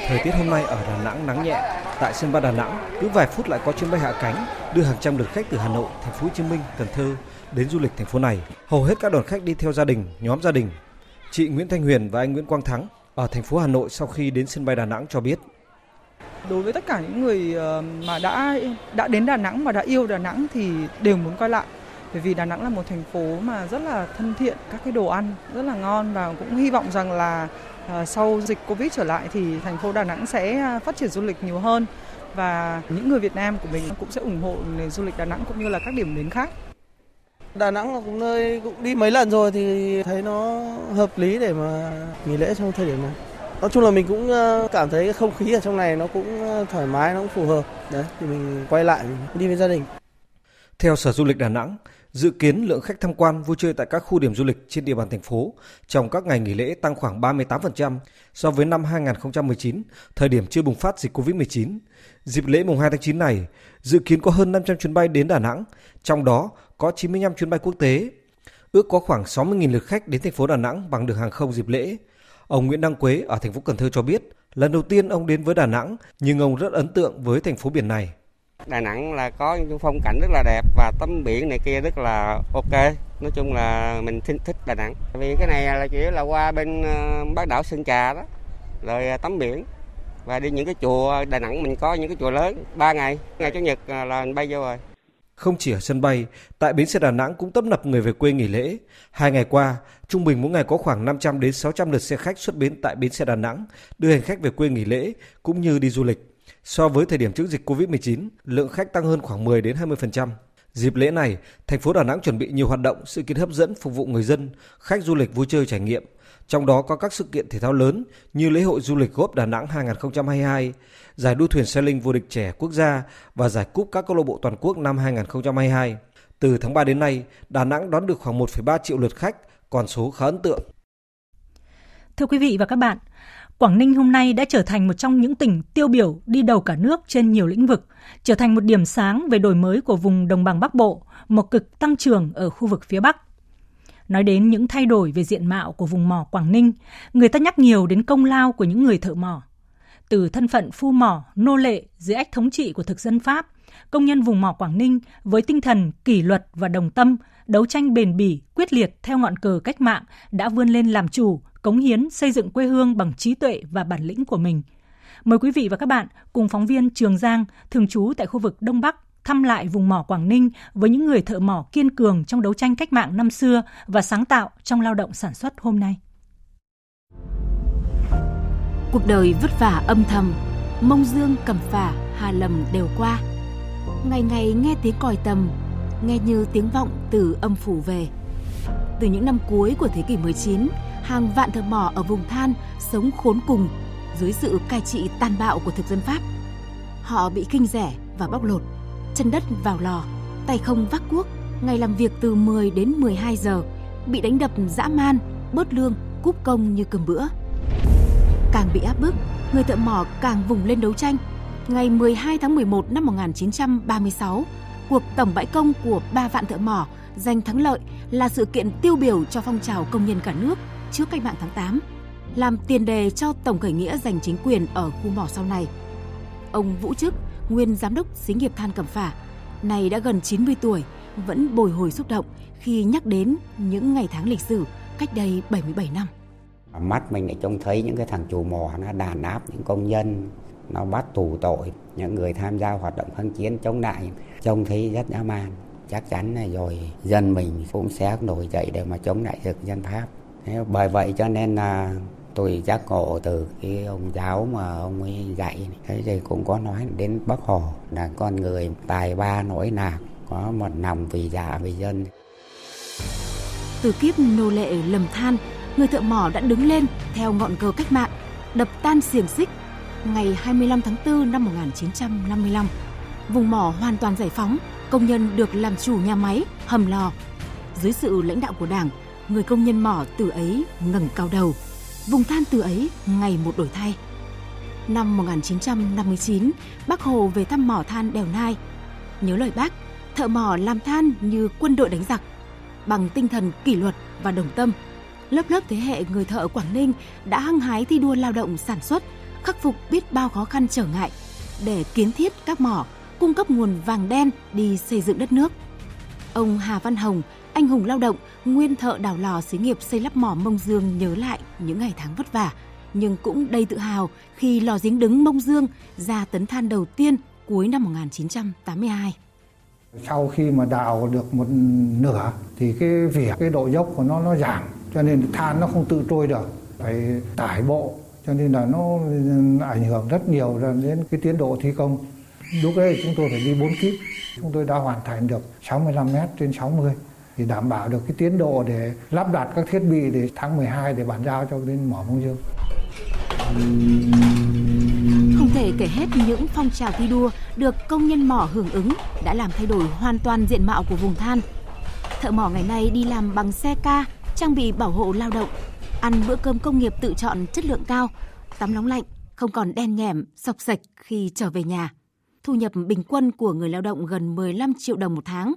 Thời tiết hôm nay ở Đà Nẵng nắng nhẹ. Tại sân bay Đà Nẵng, cứ vài phút lại có chuyến bay hạ cánh đưa hàng trăm lượt khách từ Hà Nội, Thành phố Hồ Chí Minh, Cần Thơ đến du lịch thành phố này. Hầu hết các đoàn khách đi theo gia đình, nhóm gia đình. Chị Nguyễn Thanh Huyền và anh Nguyễn Quang Thắng ở thành phố Hà Nội sau khi đến sân bay Đà Nẵng cho biết đối với tất cả những người ờ, mà đã đã đến Đà Nẵng và đã yêu Đà Nẵng thì đều muốn quay lại bởi vì Đà Nẵng là một thành phố mà rất là thân thiện, các cái đồ ăn rất là ngon và cũng hy vọng rằng là ờ, sau dịch Covid trở lại thì thành phố Đà Nẵng sẽ à, phát triển du lịch nhiều hơn và những người Việt Nam của mình cũng sẽ ủng hộ nền du lịch Đà Nẵng cũng như là các điểm đến khác. Đà Nẵng là cũng nơi cũng đi mấy lần rồi thì thấy nó hợp lý để mà nghỉ lễ trong thời điểm này nói chung là mình cũng ờ, cảm thấy cái không khí ở trong này nó cũng ờ, thoải mái nó cũng phù hợp đấy thì mình quay lại mình đi với gia đình theo sở du lịch đà nẵng dự kiến lượng khách tham quan vui chơi tại các khu điểm du lịch trên địa bàn thành phố trong các ngày nghỉ lễ tăng khoảng 38% so với năm 2019, thời điểm chưa bùng phát dịch Covid-19. Dịp lễ mùng 2 tháng 9 này, dự kiến có hơn 500 chuyến bay đến Đà Nẵng, trong đó có 95 chuyến bay quốc tế. Ước có khoảng 60.000 lượt khách đến thành phố Đà Nẵng bằng đường hàng không dịp lễ. Ông Nguyễn Đăng Quế ở thành phố Cần Thơ cho biết, lần đầu tiên ông đến với Đà Nẵng, nhưng ông rất ấn tượng với thành phố biển này. Đà Nẵng là có những phong cảnh rất là đẹp và tắm biển này kia rất là ok. Nói chung là mình thích thích Đà Nẵng. Vì cái này là chỉ là qua bên ờ, bán đảo Sơn Trà đó, rồi ờ, tắm biển và đi những cái chùa Đà Nẵng mình có những cái chùa lớn ba ngày ngày chủ nhật ờ, là mình bay vô rồi không chỉ ở sân bay, tại bến xe Đà Nẵng cũng tấp nập người về quê nghỉ lễ. Hai ngày qua, trung bình mỗi ngày có khoảng 500 đến 600 lượt xe khách xuất bến tại bến xe Đà Nẵng đưa hành khách về quê nghỉ lễ cũng như đi du lịch. So với thời điểm trước dịch Covid-19, lượng khách tăng hơn khoảng 10 đến 20%. Dịp lễ này, thành phố Đà Nẵng chuẩn bị nhiều hoạt động, sự kiện hấp dẫn phục vụ người dân, khách du lịch vui chơi trải nghiệm. Trong đó có các sự kiện thể thao lớn như lễ hội du lịch góp Đà Nẵng 2022, giải đua thuyền sailing vô địch trẻ quốc gia và giải cúp các câu lạc bộ toàn quốc năm 2022. Từ tháng 3 đến nay, Đà Nẵng đón được khoảng 1,3 triệu lượt khách, con số khá ấn tượng. Thưa quý vị và các bạn, Quảng Ninh hôm nay đã trở thành một trong những tỉnh tiêu biểu đi đầu cả nước trên nhiều lĩnh vực, trở thành một điểm sáng về đổi mới của vùng đồng bằng Bắc Bộ, một cực tăng trưởng ở khu vực phía Bắc. Nói đến những thay đổi về diện mạo của vùng mỏ Quảng Ninh, người ta nhắc nhiều đến công lao của những người thợ mỏ. Từ thân phận phu mỏ, nô lệ dưới ách thống trị của thực dân Pháp, công nhân vùng mỏ Quảng Ninh với tinh thần kỷ luật và đồng tâm, đấu tranh bền bỉ, quyết liệt theo ngọn cờ cách mạng đã vươn lên làm chủ, cống hiến xây dựng quê hương bằng trí tuệ và bản lĩnh của mình. Mời quý vị và các bạn cùng phóng viên Trường Giang, thường trú tại khu vực Đông Bắc, thăm lại vùng mỏ Quảng Ninh với những người thợ mỏ kiên cường trong đấu tranh cách mạng năm xưa và sáng tạo trong lao động sản xuất hôm nay. Cuộc đời vất vả âm thầm, mông dương cầm phả, hà lầm đều qua. Ngày ngày nghe tiếng còi tầm, nghe như tiếng vọng từ âm phủ về. Từ những năm cuối của thế kỷ 19, hàng vạn thợ mỏ ở vùng than sống khốn cùng dưới sự cai trị tàn bạo của thực dân Pháp. Họ bị kinh rẻ và bóc lột, chân đất vào lò, tay không vác cuốc, ngày làm việc từ 10 đến 12 giờ, bị đánh đập dã man, bớt lương, cúp công như cơm bữa. Càng bị áp bức, người thợ mỏ càng vùng lên đấu tranh. Ngày 12 tháng 11 năm 1936, cuộc tổng bãi công của ba vạn thợ mỏ giành thắng lợi là sự kiện tiêu biểu cho phong trào công nhân cả nước trước cách mạng tháng 8, làm tiền đề cho tổng khởi nghĩa giành chính quyền ở khu mỏ sau này. Ông Vũ chức nguyên giám đốc xí nghiệp than Cẩm Phả, này đã gần 90 tuổi, vẫn bồi hồi xúc động khi nhắc đến những ngày tháng lịch sử cách đây 77 năm. À, mắt mình lại trông thấy những cái thằng chủ mò nó đàn áp những công nhân, nó bắt tù tội những người tham gia hoạt động kháng chiến chống lại, trông thấy rất dã man. Chắc chắn là rồi dân mình cũng sẽ nổi dậy để mà chống lại thực dân Pháp. Bởi vậy cho nên là tôi giác ngộ từ cái ông giáo mà ông ấy dạy. Thế thì cũng có nói đến bác hồ là con người tài ba nổi nạc, có một lòng vì dạ vì dân. Từ kiếp nô lệ lầm than, người thợ mỏ đã đứng lên theo ngọn cờ cách mạng, đập tan xiềng xích. Ngày 25 tháng 4 năm 1955 vùng mỏ hoàn toàn giải phóng, công nhân được làm chủ nhà máy, hầm lò. Dưới sự lãnh đạo của đảng, người công nhân mỏ từ ấy ngẩng cao đầu vùng than từ ấy ngày một đổi thay. Năm 1959, Bác Hồ về thăm mỏ than Đèo Nai. Nhớ lời bác, thợ mỏ làm than như quân đội đánh giặc. Bằng tinh thần kỷ luật và đồng tâm, lớp lớp thế hệ người thợ Quảng Ninh đã hăng hái thi đua lao động sản xuất, khắc phục biết bao khó khăn trở ngại để kiến thiết các mỏ, cung cấp nguồn vàng đen đi xây dựng đất nước. Ông Hà Văn Hồng, anh hùng lao động, nguyên thợ đào lò xí nghiệp xây lắp mỏ Mông Dương nhớ lại những ngày tháng vất vả, nhưng cũng đầy tự hào khi lò giếng đứng Mông Dương ra tấn than đầu tiên cuối năm 1982. Sau khi mà đào được một nửa thì cái vỉa cái độ dốc của nó nó giảm cho nên than nó không tự trôi được. Phải tải bộ cho nên là nó ảnh hưởng rất nhiều đến cái tiến độ thi công. Lúc ấy chúng tôi phải đi 4 kíp chúng tôi đã hoàn thành được 65 mét trên 60 thì đảm bảo được cái tiến độ để lắp đặt các thiết bị để tháng 12 để bàn giao cho đến mỏ Mông Dương. Không thể kể hết những phong trào thi đua được công nhân mỏ hưởng ứng đã làm thay đổi hoàn toàn diện mạo của vùng than. Thợ mỏ ngày nay đi làm bằng xe ca, trang bị bảo hộ lao động, ăn bữa cơm công nghiệp tự chọn chất lượng cao, tắm nóng lạnh, không còn đen nhẻm, sọc sạch khi trở về nhà. Thu nhập bình quân của người lao động gần 15 triệu đồng một tháng,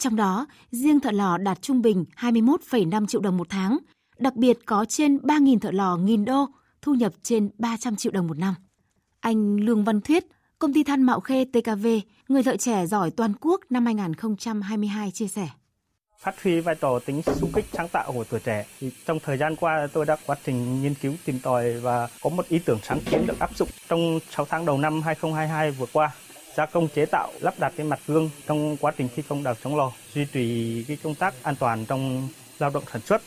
trong đó, riêng thợ lò đạt trung bình 21,5 triệu đồng một tháng, đặc biệt có trên 3.000 thợ lò nghìn đô, thu nhập trên 300 triệu đồng một năm. Anh Lương Văn Thuyết, công ty than Mạo Khê TKV, người thợ trẻ giỏi toàn quốc năm 2022 chia sẻ phát huy vai trò tính xung kích sáng tạo của tuổi trẻ. Thì trong thời gian qua tôi đã quá trình nghiên cứu tìm tòi và có một ý tưởng sáng kiến được áp dụng trong 6 tháng đầu năm 2022 vừa qua gia công chế tạo lắp đặt cái mặt gương trong quá trình thi công đào chống lò duy trì cái công tác an toàn trong lao động sản xuất.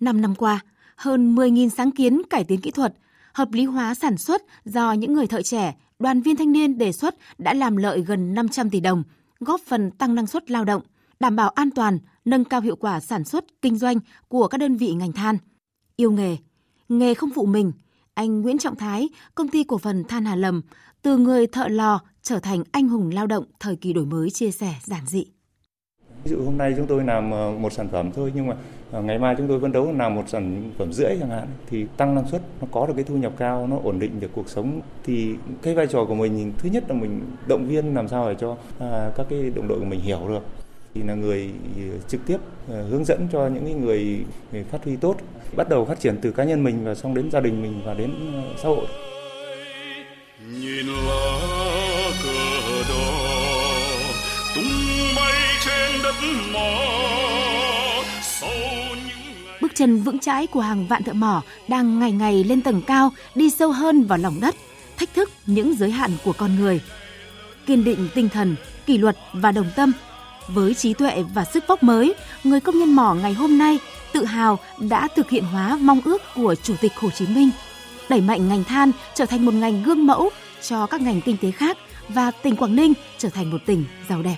Năm năm qua, hơn 10.000 sáng kiến cải tiến kỹ thuật, hợp lý hóa sản xuất do những người thợ trẻ, đoàn viên thanh niên đề xuất đã làm lợi gần 500 tỷ đồng, góp phần tăng năng suất lao động, đảm bảo an toàn, nâng cao hiệu quả sản xuất, kinh doanh của các đơn vị ngành than. Yêu nghề, nghề không phụ mình, anh Nguyễn Trọng Thái, công ty cổ phần Than Hà Lầm, từ người thợ lò trở thành anh hùng lao động thời kỳ đổi mới chia sẻ giản dị. Ví dụ hôm nay chúng tôi làm ờ, một sản phẩm thôi nhưng mà ờ, ngày mai chúng tôi phấn đấu làm một sản phẩm rưỡi chẳng hạn thì tăng năng suất nó có được cái thu nhập cao nó ổn định được cuộc sống thì cái vai trò của mình thứ nhất là mình động viên làm sao để cho à, các cái đồng đội của mình hiểu được thì là người trực tiếp ờ, hướng dẫn cho những người, người phát huy tốt bắt đầu phát triển từ cá nhân mình và xong đến gia đình mình và đến xã hội nhìn lá cờ tung bay trên đất mỏ Bước chân vững chãi của hàng vạn thợ mỏ đang ngày ngày lên tầng cao, đi sâu hơn vào lòng đất, thách thức những giới hạn của con người. kiên định tinh thần, kỷ luật và đồng tâm. Với trí tuệ và sức vóc mới, người công nhân mỏ ngày hôm nay tự hào đã thực hiện hóa mong ước của Chủ tịch Hồ Chí Minh, đẩy mạnh ngành than trở thành một ngành gương mẫu cho các ngành kinh tế khác và tỉnh Quảng Ninh trở thành một tỉnh giàu đẹp.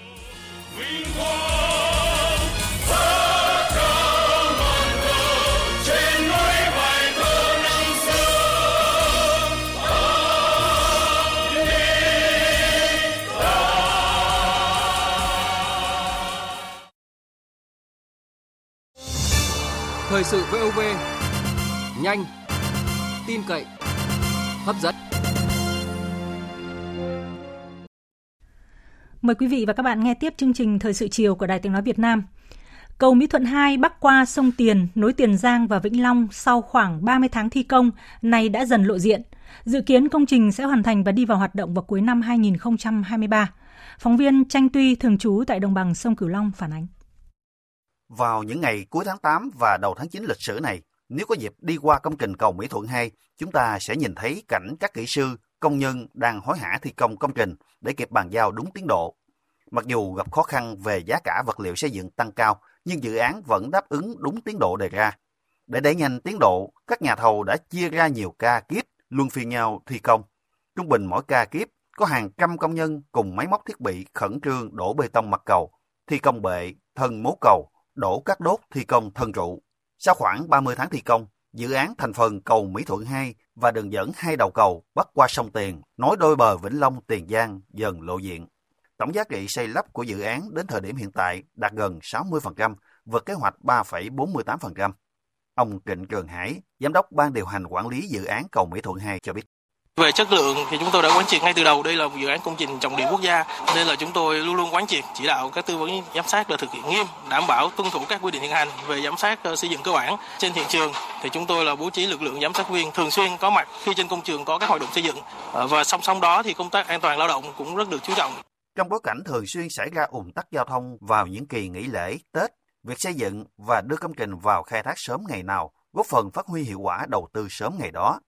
Thời sự VOV nhanh, tin cậy, hấp dẫn. Mời quý vị và các bạn nghe tiếp chương trình Thời sự chiều của Đài Tiếng Nói Việt Nam. Cầu Mỹ Thuận 2 bắc qua sông Tiền, nối Tiền Giang và Vĩnh Long sau khoảng 30 tháng thi công, nay đã dần lộ diện. Dự kiến công trình sẽ hoàn thành và đi vào hoạt động vào cuối năm 2023. Phóng viên Tranh Tuy thường trú tại đồng bằng sông Cửu Long phản ánh. Vào những ngày cuối tháng 8 và đầu tháng 9 lịch sử này, nếu có dịp đi qua công trình cầu Mỹ Thuận 2, chúng ta sẽ nhìn thấy cảnh các kỹ sư, công nhân đang hối hả thi công công trình để kịp bàn giao đúng tiến độ. Mặc dù gặp khó khăn về giá cả vật liệu xây dựng tăng cao, nhưng dự án vẫn đáp ứng đúng tiến độ đề ra. Để đẩy nhanh tiến độ, các nhà thầu đã chia ra nhiều ca kiếp luân phiên nhau thi công. Trung bình mỗi ca kiếp có hàng trăm công nhân cùng máy móc thiết bị khẩn trương đổ bê tông mặt cầu, thi công bệ, thân mố cầu, đổ các đốt thi công thân trụ. Sau khoảng 30 tháng thi công, dự án thành phần cầu Mỹ Thuận 2 và đường dẫn hai đầu cầu bắc qua sông Tiền, nối đôi bờ Vĩnh Long Tiền Giang dần lộ diện. Tổng giá trị xây lắp của dự án đến thời điểm hiện tại đạt gần 60%, vượt kế hoạch 3,48%. Ông Trịnh Trường Hải, Giám đốc Ban điều hành quản lý dự án cầu Mỹ Thuận 2 cho biết. Về chất lượng thì chúng tôi đã quán triệt ngay từ đầu đây là một dự án công trình trọng điểm quốc gia nên là chúng tôi luôn luôn quán triệt chỉ đạo các tư vấn giám sát là thực hiện nghiêm đảm bảo tuân thủ các quy định hiện hành về giám sát ờ, xây dựng cơ bản trên hiện trường thì chúng tôi là bố trí lực lượng giám sát viên thường xuyên có mặt khi trên công trường có các hoạt động xây dựng ờ, và song song đó thì công tác an toàn lao động cũng rất được chú trọng. Trong bối cảnh thường xuyên xảy ra ủng tắc giao thông vào những kỳ nghỉ lễ, Tết, việc xây dựng và đưa công trình vào khai thác sớm ngày nào góp phần phát huy hiệu quả đầu tư sớm ngày đó.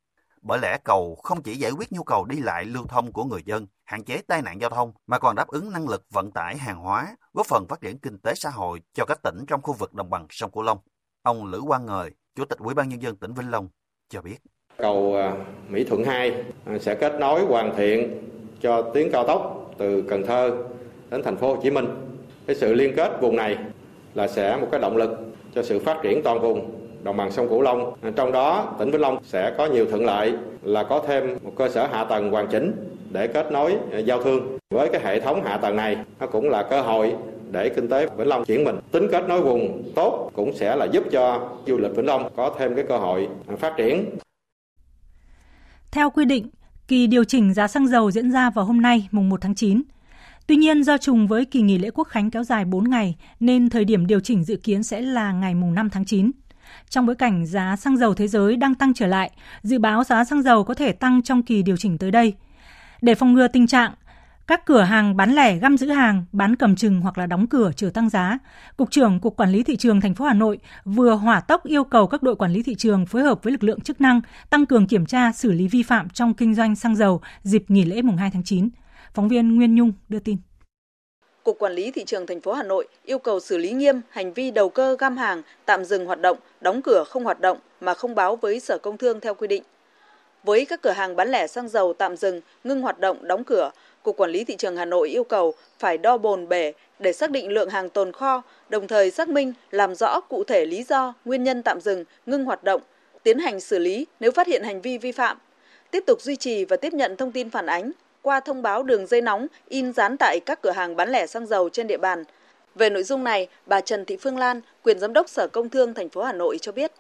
Bởi lẽ cầu không chỉ giải quyết nhu cầu đi lại lưu thông của người dân, hạn chế tai nạn giao thông, mà còn đáp ứng năng lực vận tải hàng hóa, góp phần phát triển kinh tế xã hội cho các tỉnh trong khu vực đồng bằng sông Cửu Long. Ông Lữ Quang Ngời, Chủ tịch Ủy ban Nhân dân tỉnh Vĩnh Long, cho biết. Cầu à, Mỹ Thuận 2 à, sẽ kết nối hoàn thiện cho tuyến cao tốc từ Cần Thơ đến thành phố Hồ Chí Minh. Cái sự liên kết vùng này là sẽ một cái động lực cho sự phát triển toàn vùng đồng bằng sông Cửu Long. Trong đó, tỉnh Vĩnh Long sẽ có nhiều thuận lợi là có thêm một cơ sở hạ tầng hoàn chỉnh để kết nối ờ, giao thương. Với cái hệ thống hạ tầng này, nó cũng là cơ hội để kinh tế Vĩnh Long chuyển mình. Tính kết nối vùng tốt cũng sẽ là giúp cho du lịch Vĩnh Long có thêm cái cơ hội ờ, phát triển. Theo quy định, kỳ điều chỉnh giá xăng dầu diễn ra vào hôm nay, mùng 1 tháng 9. Tuy nhiên, do trùng với kỳ nghỉ lễ quốc khánh kéo dài 4 ngày, nên thời điểm điều chỉnh dự kiến sẽ là ngày mùng 5 tháng 9. Trong bối cảnh giá xăng dầu thế giới đang tăng trở lại, dự báo giá xăng dầu có thể tăng trong kỳ điều chỉnh tới đây. Để phòng ngừa tình trạng các cửa hàng bán lẻ găm giữ hàng, bán cầm chừng hoặc là đóng cửa chờ tăng giá, Cục trưởng Cục Quản lý thị trường thành phố Hà Nội vừa hỏa tốc yêu cầu các đội quản lý thị trường phối hợp với lực lượng chức năng tăng cường kiểm tra xử lý vi phạm trong kinh doanh xăng dầu dịp nghỉ lễ mùng 2 tháng 9. Phóng viên Nguyên Nhung đưa tin. Cục Quản lý Thị trường thành phố Hà Nội yêu cầu xử lý nghiêm hành vi đầu cơ găm hàng, tạm dừng hoạt động, đóng cửa không hoạt động mà không báo với Sở Công Thương theo quy định. Với các cửa hàng bán lẻ xăng dầu tạm dừng, ngưng hoạt động, đóng cửa, Cục Quản lý Thị trường Hà Nội yêu cầu phải đo bồn bể để xác định lượng hàng tồn kho, đồng thời xác minh, làm rõ cụ thể lý do, nguyên nhân tạm dừng, ngưng hoạt động, tiến hành xử lý nếu phát hiện hành vi vi phạm. Tiếp tục duy trì và tiếp nhận thông tin phản ánh qua thông báo đường dây nóng in dán tại các cửa hàng bán lẻ xăng dầu trên địa bàn. Về nội dung này, bà Trần Thị Phương Lan, quyền giám đốc Sở Công Thương thành phố Hà Nội cho biết.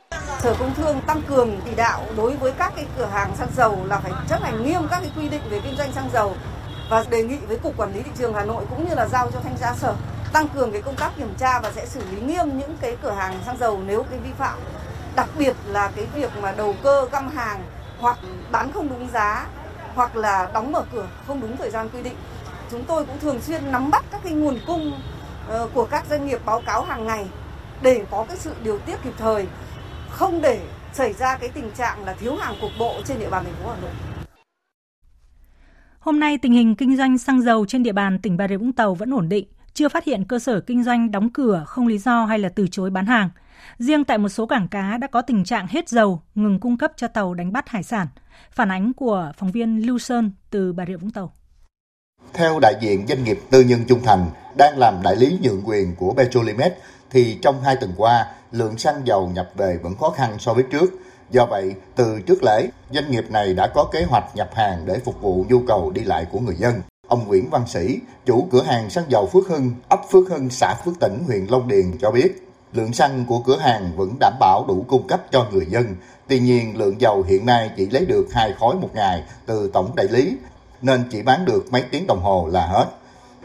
Sở Công Thương tăng cường chỉ đạo đối với các cái cửa hàng xăng dầu là phải chấp hành nghiêm các cái quy định về kinh doanh xăng dầu và đề nghị với cục quản lý thị trường Hà Nội cũng như là giao cho thanh tra sở tăng cường cái công tác kiểm tra và sẽ xử lý nghiêm những cái cửa hàng xăng dầu nếu cái vi phạm đặc biệt là cái việc mà đầu cơ găm hàng hoặc bán không đúng giá hoặc là đóng mở cửa không đúng thời gian quy định chúng tôi cũng thường xuyên nắm bắt các cái nguồn cung ờ, của các doanh nghiệp báo cáo hàng ngày để có cái sự điều tiết kịp thời không để xảy ra cái tình trạng là thiếu hàng cục bộ trên địa bàn thành phố Hà Nội. Hôm nay tình hình kinh doanh xăng dầu trên địa bàn tỉnh Bà Rịa Vũng Tàu vẫn ổn định, chưa phát hiện cơ sở kinh doanh đóng cửa không lý do hay là từ chối bán hàng. Riêng tại một số cảng cá đã có tình trạng hết dầu, ngừng cung cấp cho tàu đánh bắt hải sản. Phản ánh của phóng viên Lưu Sơn từ Bà Rịa Vũng Tàu. Theo đại diện doanh nghiệp tư nhân Trung Thành đang làm đại lý nhượng quyền của Petrolimex thì trong hai tuần qua, lượng xăng dầu nhập về vẫn khó khăn so với trước. Do vậy, từ trước lễ, doanh nghiệp này đã có kế hoạch nhập hàng để phục vụ nhu cầu đi lại của người dân. Ông Nguyễn Văn Sĩ, chủ cửa hàng xăng dầu Phước Hưng, ấp Phước Hưng, xã Phước Tỉnh, huyện Long Điền cho biết, lượng xăng của cửa hàng vẫn đảm bảo đủ cung cấp cho người dân. Tuy nhiên, lượng dầu hiện nay chỉ lấy được hai khối một ngày từ tổng đại lý, nên chỉ bán được mấy tiếng đồng hồ là hết.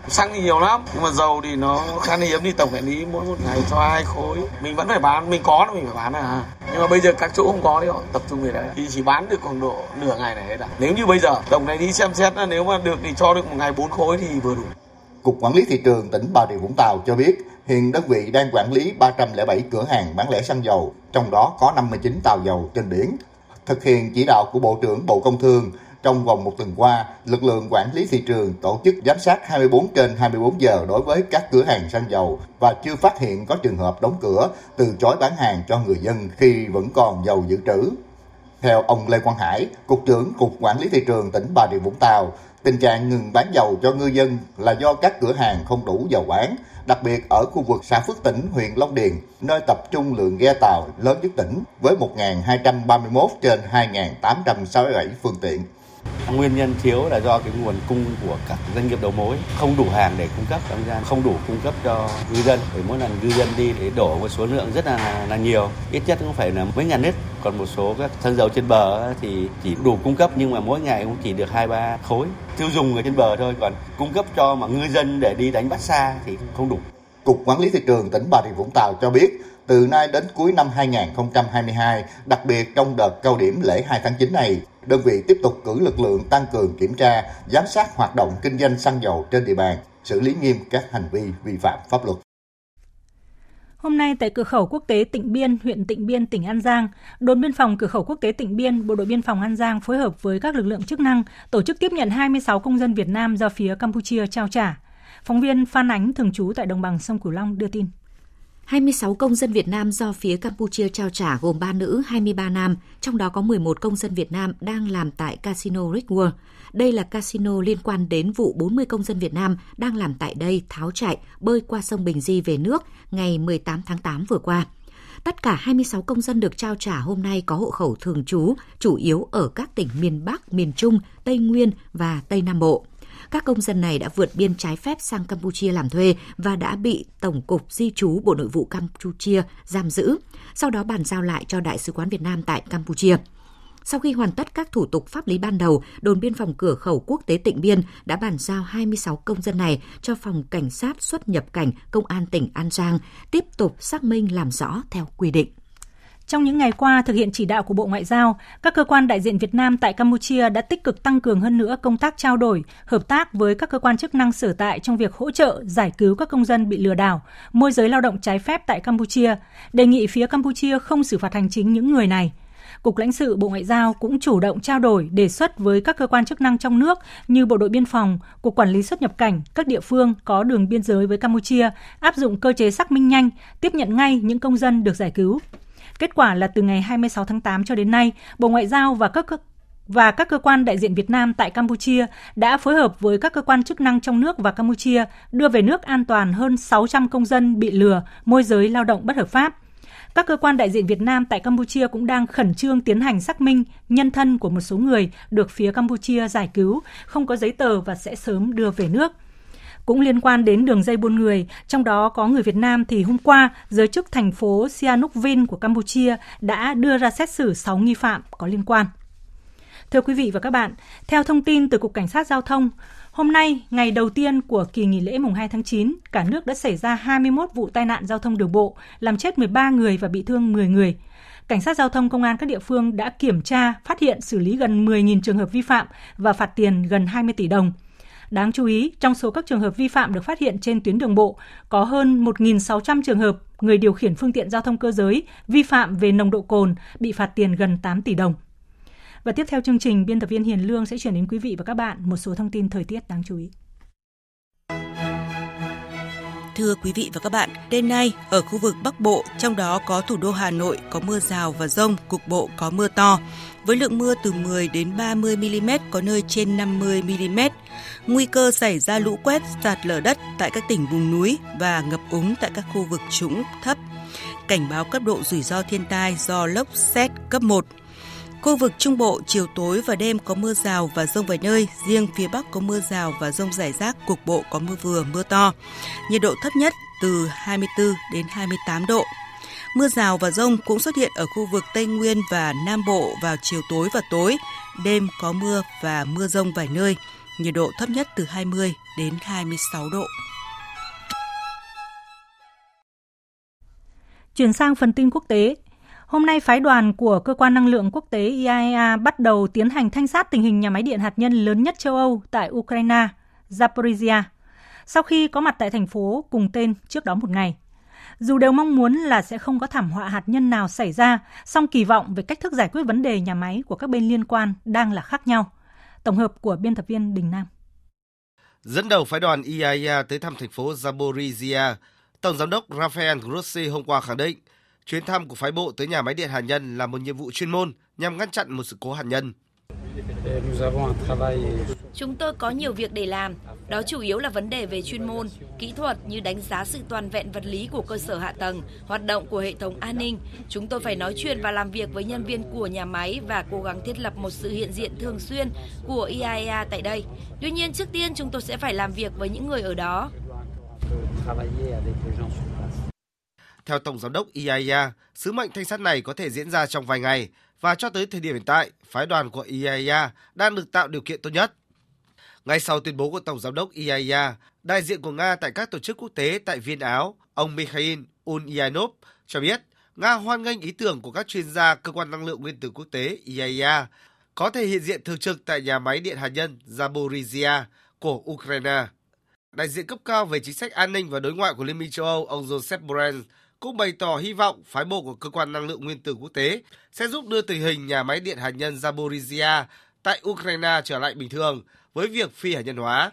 Xăng thì nhiều lắm, nhưng mà dầu thì nó khan hiếm đi tổng đại lý mỗi một ngày cho hai khối. Mình vẫn phải bán, mình có thì mình phải bán à. Nhưng mà bây giờ các chỗ không có thì họ tập trung về đấy. Thì chỉ bán được khoảng độ nửa ngày này hết à. Nếu như bây giờ tổng đại lý xem xét nếu mà được thì cho được một ngày bốn khối thì vừa đủ. Cục Quản lý Thị trường tỉnh Bà Rịa Vũng Tàu cho biết, hiện đơn vị đang quản lý 307 cửa hàng bán lẻ xăng dầu, trong đó có 59 tàu dầu trên biển. Thực hiện chỉ đạo của Bộ trưởng Bộ Công Thương, trong vòng một tuần qua, lực lượng quản lý thị trường tổ chức giám sát 24 trên 24 giờ đối với các cửa hàng xăng dầu và chưa phát hiện có trường hợp đóng cửa, từ chối bán hàng cho người dân khi vẫn còn dầu dự trữ. Theo ông Lê Quang Hải, Cục trưởng Cục Quản lý Thị trường tỉnh Bà Rịa Vũng Tàu, tình trạng ngừng bán dầu cho ngư dân là do các cửa hàng không đủ dầu bán, đặc biệt ở khu vực xã Phước Tỉnh, huyện Long Điền, nơi tập trung lượng ghe tàu lớn nhất tỉnh với 1.231 trên 2.867 phương tiện. Nguyên nhân thiếu là do cái nguồn cung của các doanh nghiệp đầu mối không đủ hàng để cung cấp trong gian không đủ cung cấp cho ngư dân. Bởi mỗi lần ngư dân đi để đổ một số lượng rất là là nhiều, ít nhất cũng phải là mấy ngàn lít. Còn một số các thân dầu trên bờ thì chỉ đủ cung cấp nhưng mà mỗi ngày cũng chỉ được hai ba khối tiêu dùng ở trên bờ thôi. Còn cung cấp cho mà ngư dân để đi đánh bắt xa thì không đủ. Cục Quản lý Thị trường tỉnh Bà Rịa Vũng Tàu cho biết, từ nay đến cuối năm 2022, đặc biệt trong đợt cao điểm lễ 2 tháng 9 này, đơn vị tiếp tục cử lực lượng tăng cường kiểm tra, giám sát hoạt động kinh doanh xăng dầu trên địa bàn, xử lý nghiêm các hành vi vi phạm pháp luật. Hôm nay tại cửa khẩu quốc tế Tịnh Biên, huyện Tịnh Biên, tỉnh An Giang, đồn biên phòng cửa khẩu quốc tế Tịnh Biên, Bộ đội biên phòng An Giang phối hợp với các lực lượng chức năng tổ chức tiếp nhận 26 công dân Việt Nam do phía Campuchia trao trả. Phóng viên Phan Ánh thường trú tại đồng bằng sông Cửu Long đưa tin. 26 công dân Việt Nam do phía Campuchia trao trả gồm 3 nữ, 23 nam, trong đó có 11 công dân Việt Nam đang làm tại Casino Rickworld. Đây là casino liên quan đến vụ 40 công dân Việt Nam đang làm tại đây tháo chạy bơi qua sông Bình Di về nước ngày 18 tháng 8 vừa qua. Tất cả 26 công dân được trao trả hôm nay có hộ khẩu thường trú, chủ yếu ở các tỉnh miền Bắc, miền Trung, Tây Nguyên và Tây Nam Bộ. Các công dân này đã vượt biên trái phép sang Campuchia làm thuê và đã bị Tổng cục Di trú Bộ Nội vụ Campuchia giam giữ, sau đó bàn giao lại cho Đại sứ quán Việt Nam tại Campuchia. Sau khi hoàn tất các thủ tục pháp lý ban đầu, đồn biên phòng cửa khẩu quốc tế Tịnh Biên đã bàn giao 26 công dân này cho phòng cảnh sát xuất nhập cảnh công an tỉnh An Giang tiếp tục xác minh làm rõ theo quy định. Trong những ngày qua, thực hiện chỉ đạo của Bộ Ngoại giao, các cơ quan đại diện Việt Nam tại Campuchia đã tích cực tăng cường hơn nữa công tác trao đổi, hợp tác với các cơ quan chức năng sở tại trong việc hỗ trợ giải cứu các công dân bị lừa đảo, môi giới lao động trái phép tại Campuchia, đề nghị phía Campuchia không xử phạt hành chính những người này. Cục lãnh sự Bộ Ngoại giao cũng chủ động trao đổi, đề xuất với các cơ quan chức năng trong nước như Bộ đội Biên phòng, Cục Quản lý xuất nhập cảnh, các địa phương có đường biên giới với Campuchia áp dụng cơ chế xác minh nhanh, tiếp nhận ngay những công dân được giải cứu. Kết quả là từ ngày 26 tháng 8 cho đến nay, Bộ Ngoại giao và các và các cơ quan đại diện Việt Nam tại Campuchia đã phối hợp với các cơ quan chức năng trong nước và Campuchia đưa về nước an toàn hơn 600 công dân bị lừa, môi giới lao động bất hợp pháp. Các cơ quan đại diện Việt Nam tại Campuchia cũng đang khẩn trương tiến hành xác minh nhân thân của một số người được phía Campuchia giải cứu, không có giấy tờ và sẽ sớm đưa về nước. Cũng liên quan đến đường dây buôn người, trong đó có người Việt Nam thì hôm qua, giới chức thành phố Sihanoukville của Campuchia đã đưa ra xét xử 6 nghi phạm có liên quan. Thưa quý vị và các bạn, theo thông tin từ Cục Cảnh sát Giao thông, hôm nay, ngày đầu tiên của kỳ nghỉ lễ mùng 2 tháng 9, cả nước đã xảy ra 21 vụ tai nạn giao thông đường bộ, làm chết 13 người và bị thương 10 người. Cảnh sát giao thông công an các địa phương đã kiểm tra, phát hiện xử lý gần 10.000 trường hợp vi phạm và phạt tiền gần 20 tỷ đồng – Đáng chú ý, trong số các trường hợp vi phạm được phát hiện trên tuyến đường bộ, có hơn 1.600 trường hợp người điều khiển phương tiện giao thông cơ giới vi phạm về nồng độ cồn bị phạt tiền gần 8 tỷ đồng. Và tiếp theo chương trình, biên tập viên Hiền Lương sẽ chuyển đến quý vị và các bạn một số thông tin thời tiết đáng chú ý. Thưa quý vị và các bạn, đêm nay ở khu vực Bắc Bộ, trong đó có thủ đô Hà Nội có mưa rào và rông, cục bộ có mưa to, với lượng mưa từ 10 đến 30 mm, có nơi trên 50 mm. Nguy cơ xảy ra lũ quét, sạt lở đất tại các tỉnh vùng núi và ngập úng tại các khu vực trũng thấp. Cảnh báo cấp độ rủi ro thiên tai do lốc xét cấp 1. Khu vực Trung Bộ chiều tối và đêm có mưa rào và rông vài nơi, riêng phía Bắc có mưa rào và rông rải rác, cục bộ có mưa vừa, mưa to. Nhiệt độ thấp nhất từ 24 đến 28 độ. Mưa rào và rông cũng xuất hiện ở khu vực Tây Nguyên và Nam Bộ vào chiều tối và tối. Đêm có mưa và mưa rông vài nơi. Nhiệt độ thấp nhất từ 20 đến 26 độ. Chuyển sang phần tin quốc tế, Hôm nay, phái đoàn của Cơ quan Năng lượng Quốc tế IAEA bắt đầu tiến hành thanh sát tình hình nhà máy điện hạt nhân lớn nhất châu Âu tại Ukraine, Zaporizhia, sau khi có mặt tại thành phố cùng tên trước đó một ngày. Dù đều mong muốn là sẽ không có thảm họa hạt nhân nào xảy ra, song kỳ vọng về cách thức giải quyết vấn đề nhà máy của các bên liên quan đang là khác nhau. Tổng hợp của biên tập viên Đình Nam. Dẫn đầu phái đoàn IAEA tới thăm thành phố Zaporizhia, Tổng giám đốc Rafael Grossi hôm qua khẳng định Chuyến thăm của phái bộ tới nhà máy điện hạt nhân là một nhiệm vụ chuyên môn nhằm ngăn chặn một sự cố hạt nhân. Chúng tôi có nhiều việc để làm. Đó chủ yếu là vấn đề về chuyên môn, kỹ thuật như đánh giá sự toàn vẹn vật lý của cơ sở hạ tầng, hoạt động của hệ thống an ninh. Chúng tôi phải nói chuyện và làm việc với nhân viên của nhà máy và cố gắng thiết lập một sự hiện diện thường xuyên của IAEA tại đây. Tuy nhiên, trước tiên chúng tôi sẽ phải làm việc với những người ở đó. Theo Tổng Giám đốc IAEA, sứ mệnh thanh sát này có thể diễn ra trong vài ngày và cho tới thời điểm hiện tại, phái đoàn của IAEA đang được tạo điều kiện tốt nhất. Ngay sau tuyên bố của Tổng Giám đốc IAEA, đại diện của Nga tại các tổ chức quốc tế tại Viên Áo, ông Mikhail Ulyanov cho biết Nga hoan nghênh ý tưởng của các chuyên gia Cơ quan Năng lượng Nguyên tử Quốc tế IAEA có thể hiện diện thường trực tại nhà máy điện hạt nhân Zaporizhia của Ukraine. Đại diện cấp cao về chính sách an ninh và đối ngoại của Liên minh châu Âu, ông Joseph Borrell, cũng bày tỏ hy vọng phái bộ của cơ quan năng lượng nguyên tử quốc tế sẽ giúp đưa tình hình nhà máy điện hạt nhân Zaporizhia tại Ukraine trở lại bình thường với việc phi hạt nhân hóa.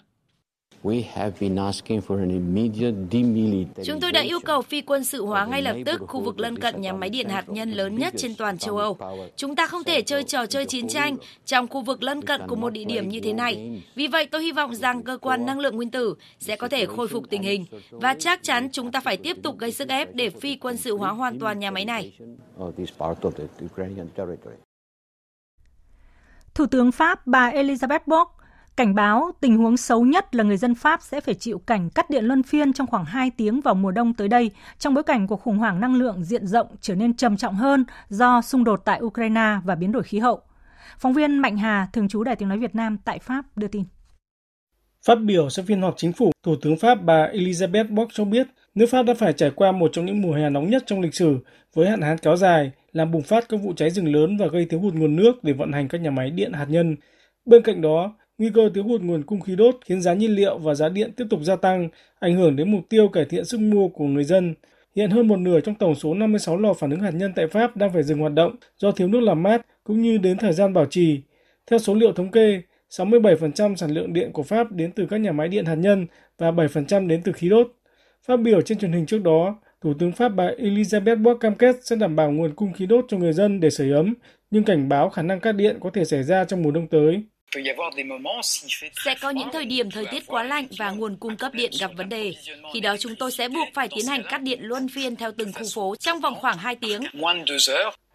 Chúng tôi đã yêu cầu phi quân sự hóa ngay lập tức khu vực lân cận nhà máy điện hạt nhân lớn nhất trên toàn châu Âu. Chúng ta không thể chơi trò chơi chiến tranh trong khu vực lân cận của một địa điểm như thế này. Vì vậy tôi hy vọng rằng cơ quan năng lượng nguyên tử sẽ có thể khôi phục tình hình và chắc chắn chúng ta phải tiếp tục gây sức ép để phi quân sự hóa hoàn toàn nhà máy này. Thủ tướng Pháp bà Elizabeth Borg Cảnh báo tình huống xấu nhất là người dân Pháp sẽ phải chịu cảnh cắt điện luân phiên trong khoảng 2 tiếng vào mùa đông tới đây, trong bối cảnh cuộc khủng hoảng năng lượng diện rộng trở nên trầm trọng hơn do xung đột tại Ukraine và biến đổi khí hậu. Phóng viên Mạnh Hà, thường trú Đài Tiếng Nói Việt Nam tại Pháp đưa tin. Phát biểu sau phiên họp chính phủ, Thủ tướng Pháp bà Elizabeth Bock cho biết nước Pháp đã phải trải qua một trong những mùa hè nóng nhất trong lịch sử với hạn hán kéo dài, làm bùng phát các vụ cháy rừng lớn và gây thiếu hụt nguồn nước để vận hành các nhà máy điện hạt nhân. Bên cạnh đó, Nguy cơ thiếu hụt nguồn cung khí đốt khiến giá nhiên liệu và giá điện tiếp tục gia tăng, ảnh hưởng đến mục tiêu cải thiện sức mua của người dân. Hiện hơn một nửa trong tổng số 56 lò phản ứng hạt nhân tại Pháp đang phải dừng hoạt động do thiếu nước làm mát cũng như đến thời gian bảo trì. Theo số liệu thống kê, 67% sản lượng điện của Pháp đến từ các nhà máy điện hạt nhân và 7% đến từ khí đốt. Phát biểu trên truyền hình trước đó, Thủ tướng Pháp bà Elizabeth Bock cam kết sẽ đảm bảo nguồn cung khí đốt cho người dân để sưởi ấm, nhưng cảnh báo khả năng cắt điện có thể xảy ra trong mùa đông tới. Sẽ có những thời điểm thời tiết quá lạnh và nguồn cung cấp điện gặp vấn đề. Khi đó chúng tôi sẽ buộc phải tiến hành cắt điện luân phiên theo từng khu phố trong vòng khoảng 2 tiếng.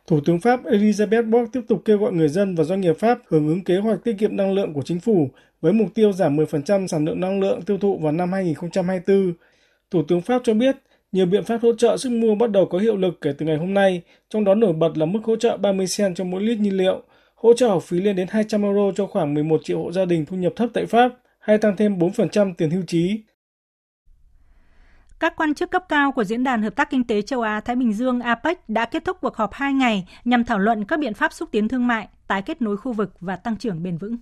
Thủ tướng Pháp Elizabeth Borg tiếp tục kêu gọi người dân và doanh nghiệp Pháp hưởng ứng kế hoạch tiết kiệm năng lượng của chính phủ với mục tiêu giảm 10% sản lượng năng lượng tiêu thụ vào năm 2024. Thủ tướng Pháp cho biết nhiều biện pháp hỗ trợ sức mua bắt đầu có hiệu lực kể từ ngày hôm nay, trong đó nổi bật là mức hỗ trợ 30 cent cho mỗi lít nhiên liệu, hỗ trợ học phí lên đến 200 euro cho khoảng 11 triệu hộ gia đình thu nhập thấp tại Pháp, hay tăng thêm 4% tiền hưu trí. Các quan chức cấp cao của Diễn đàn Hợp tác Kinh tế Châu Á-Thái Bình Dương APEC đã kết thúc cuộc họp 2 ngày nhằm thảo luận các biện pháp xúc tiến thương mại, tái kết nối khu vực và tăng trưởng bền vững.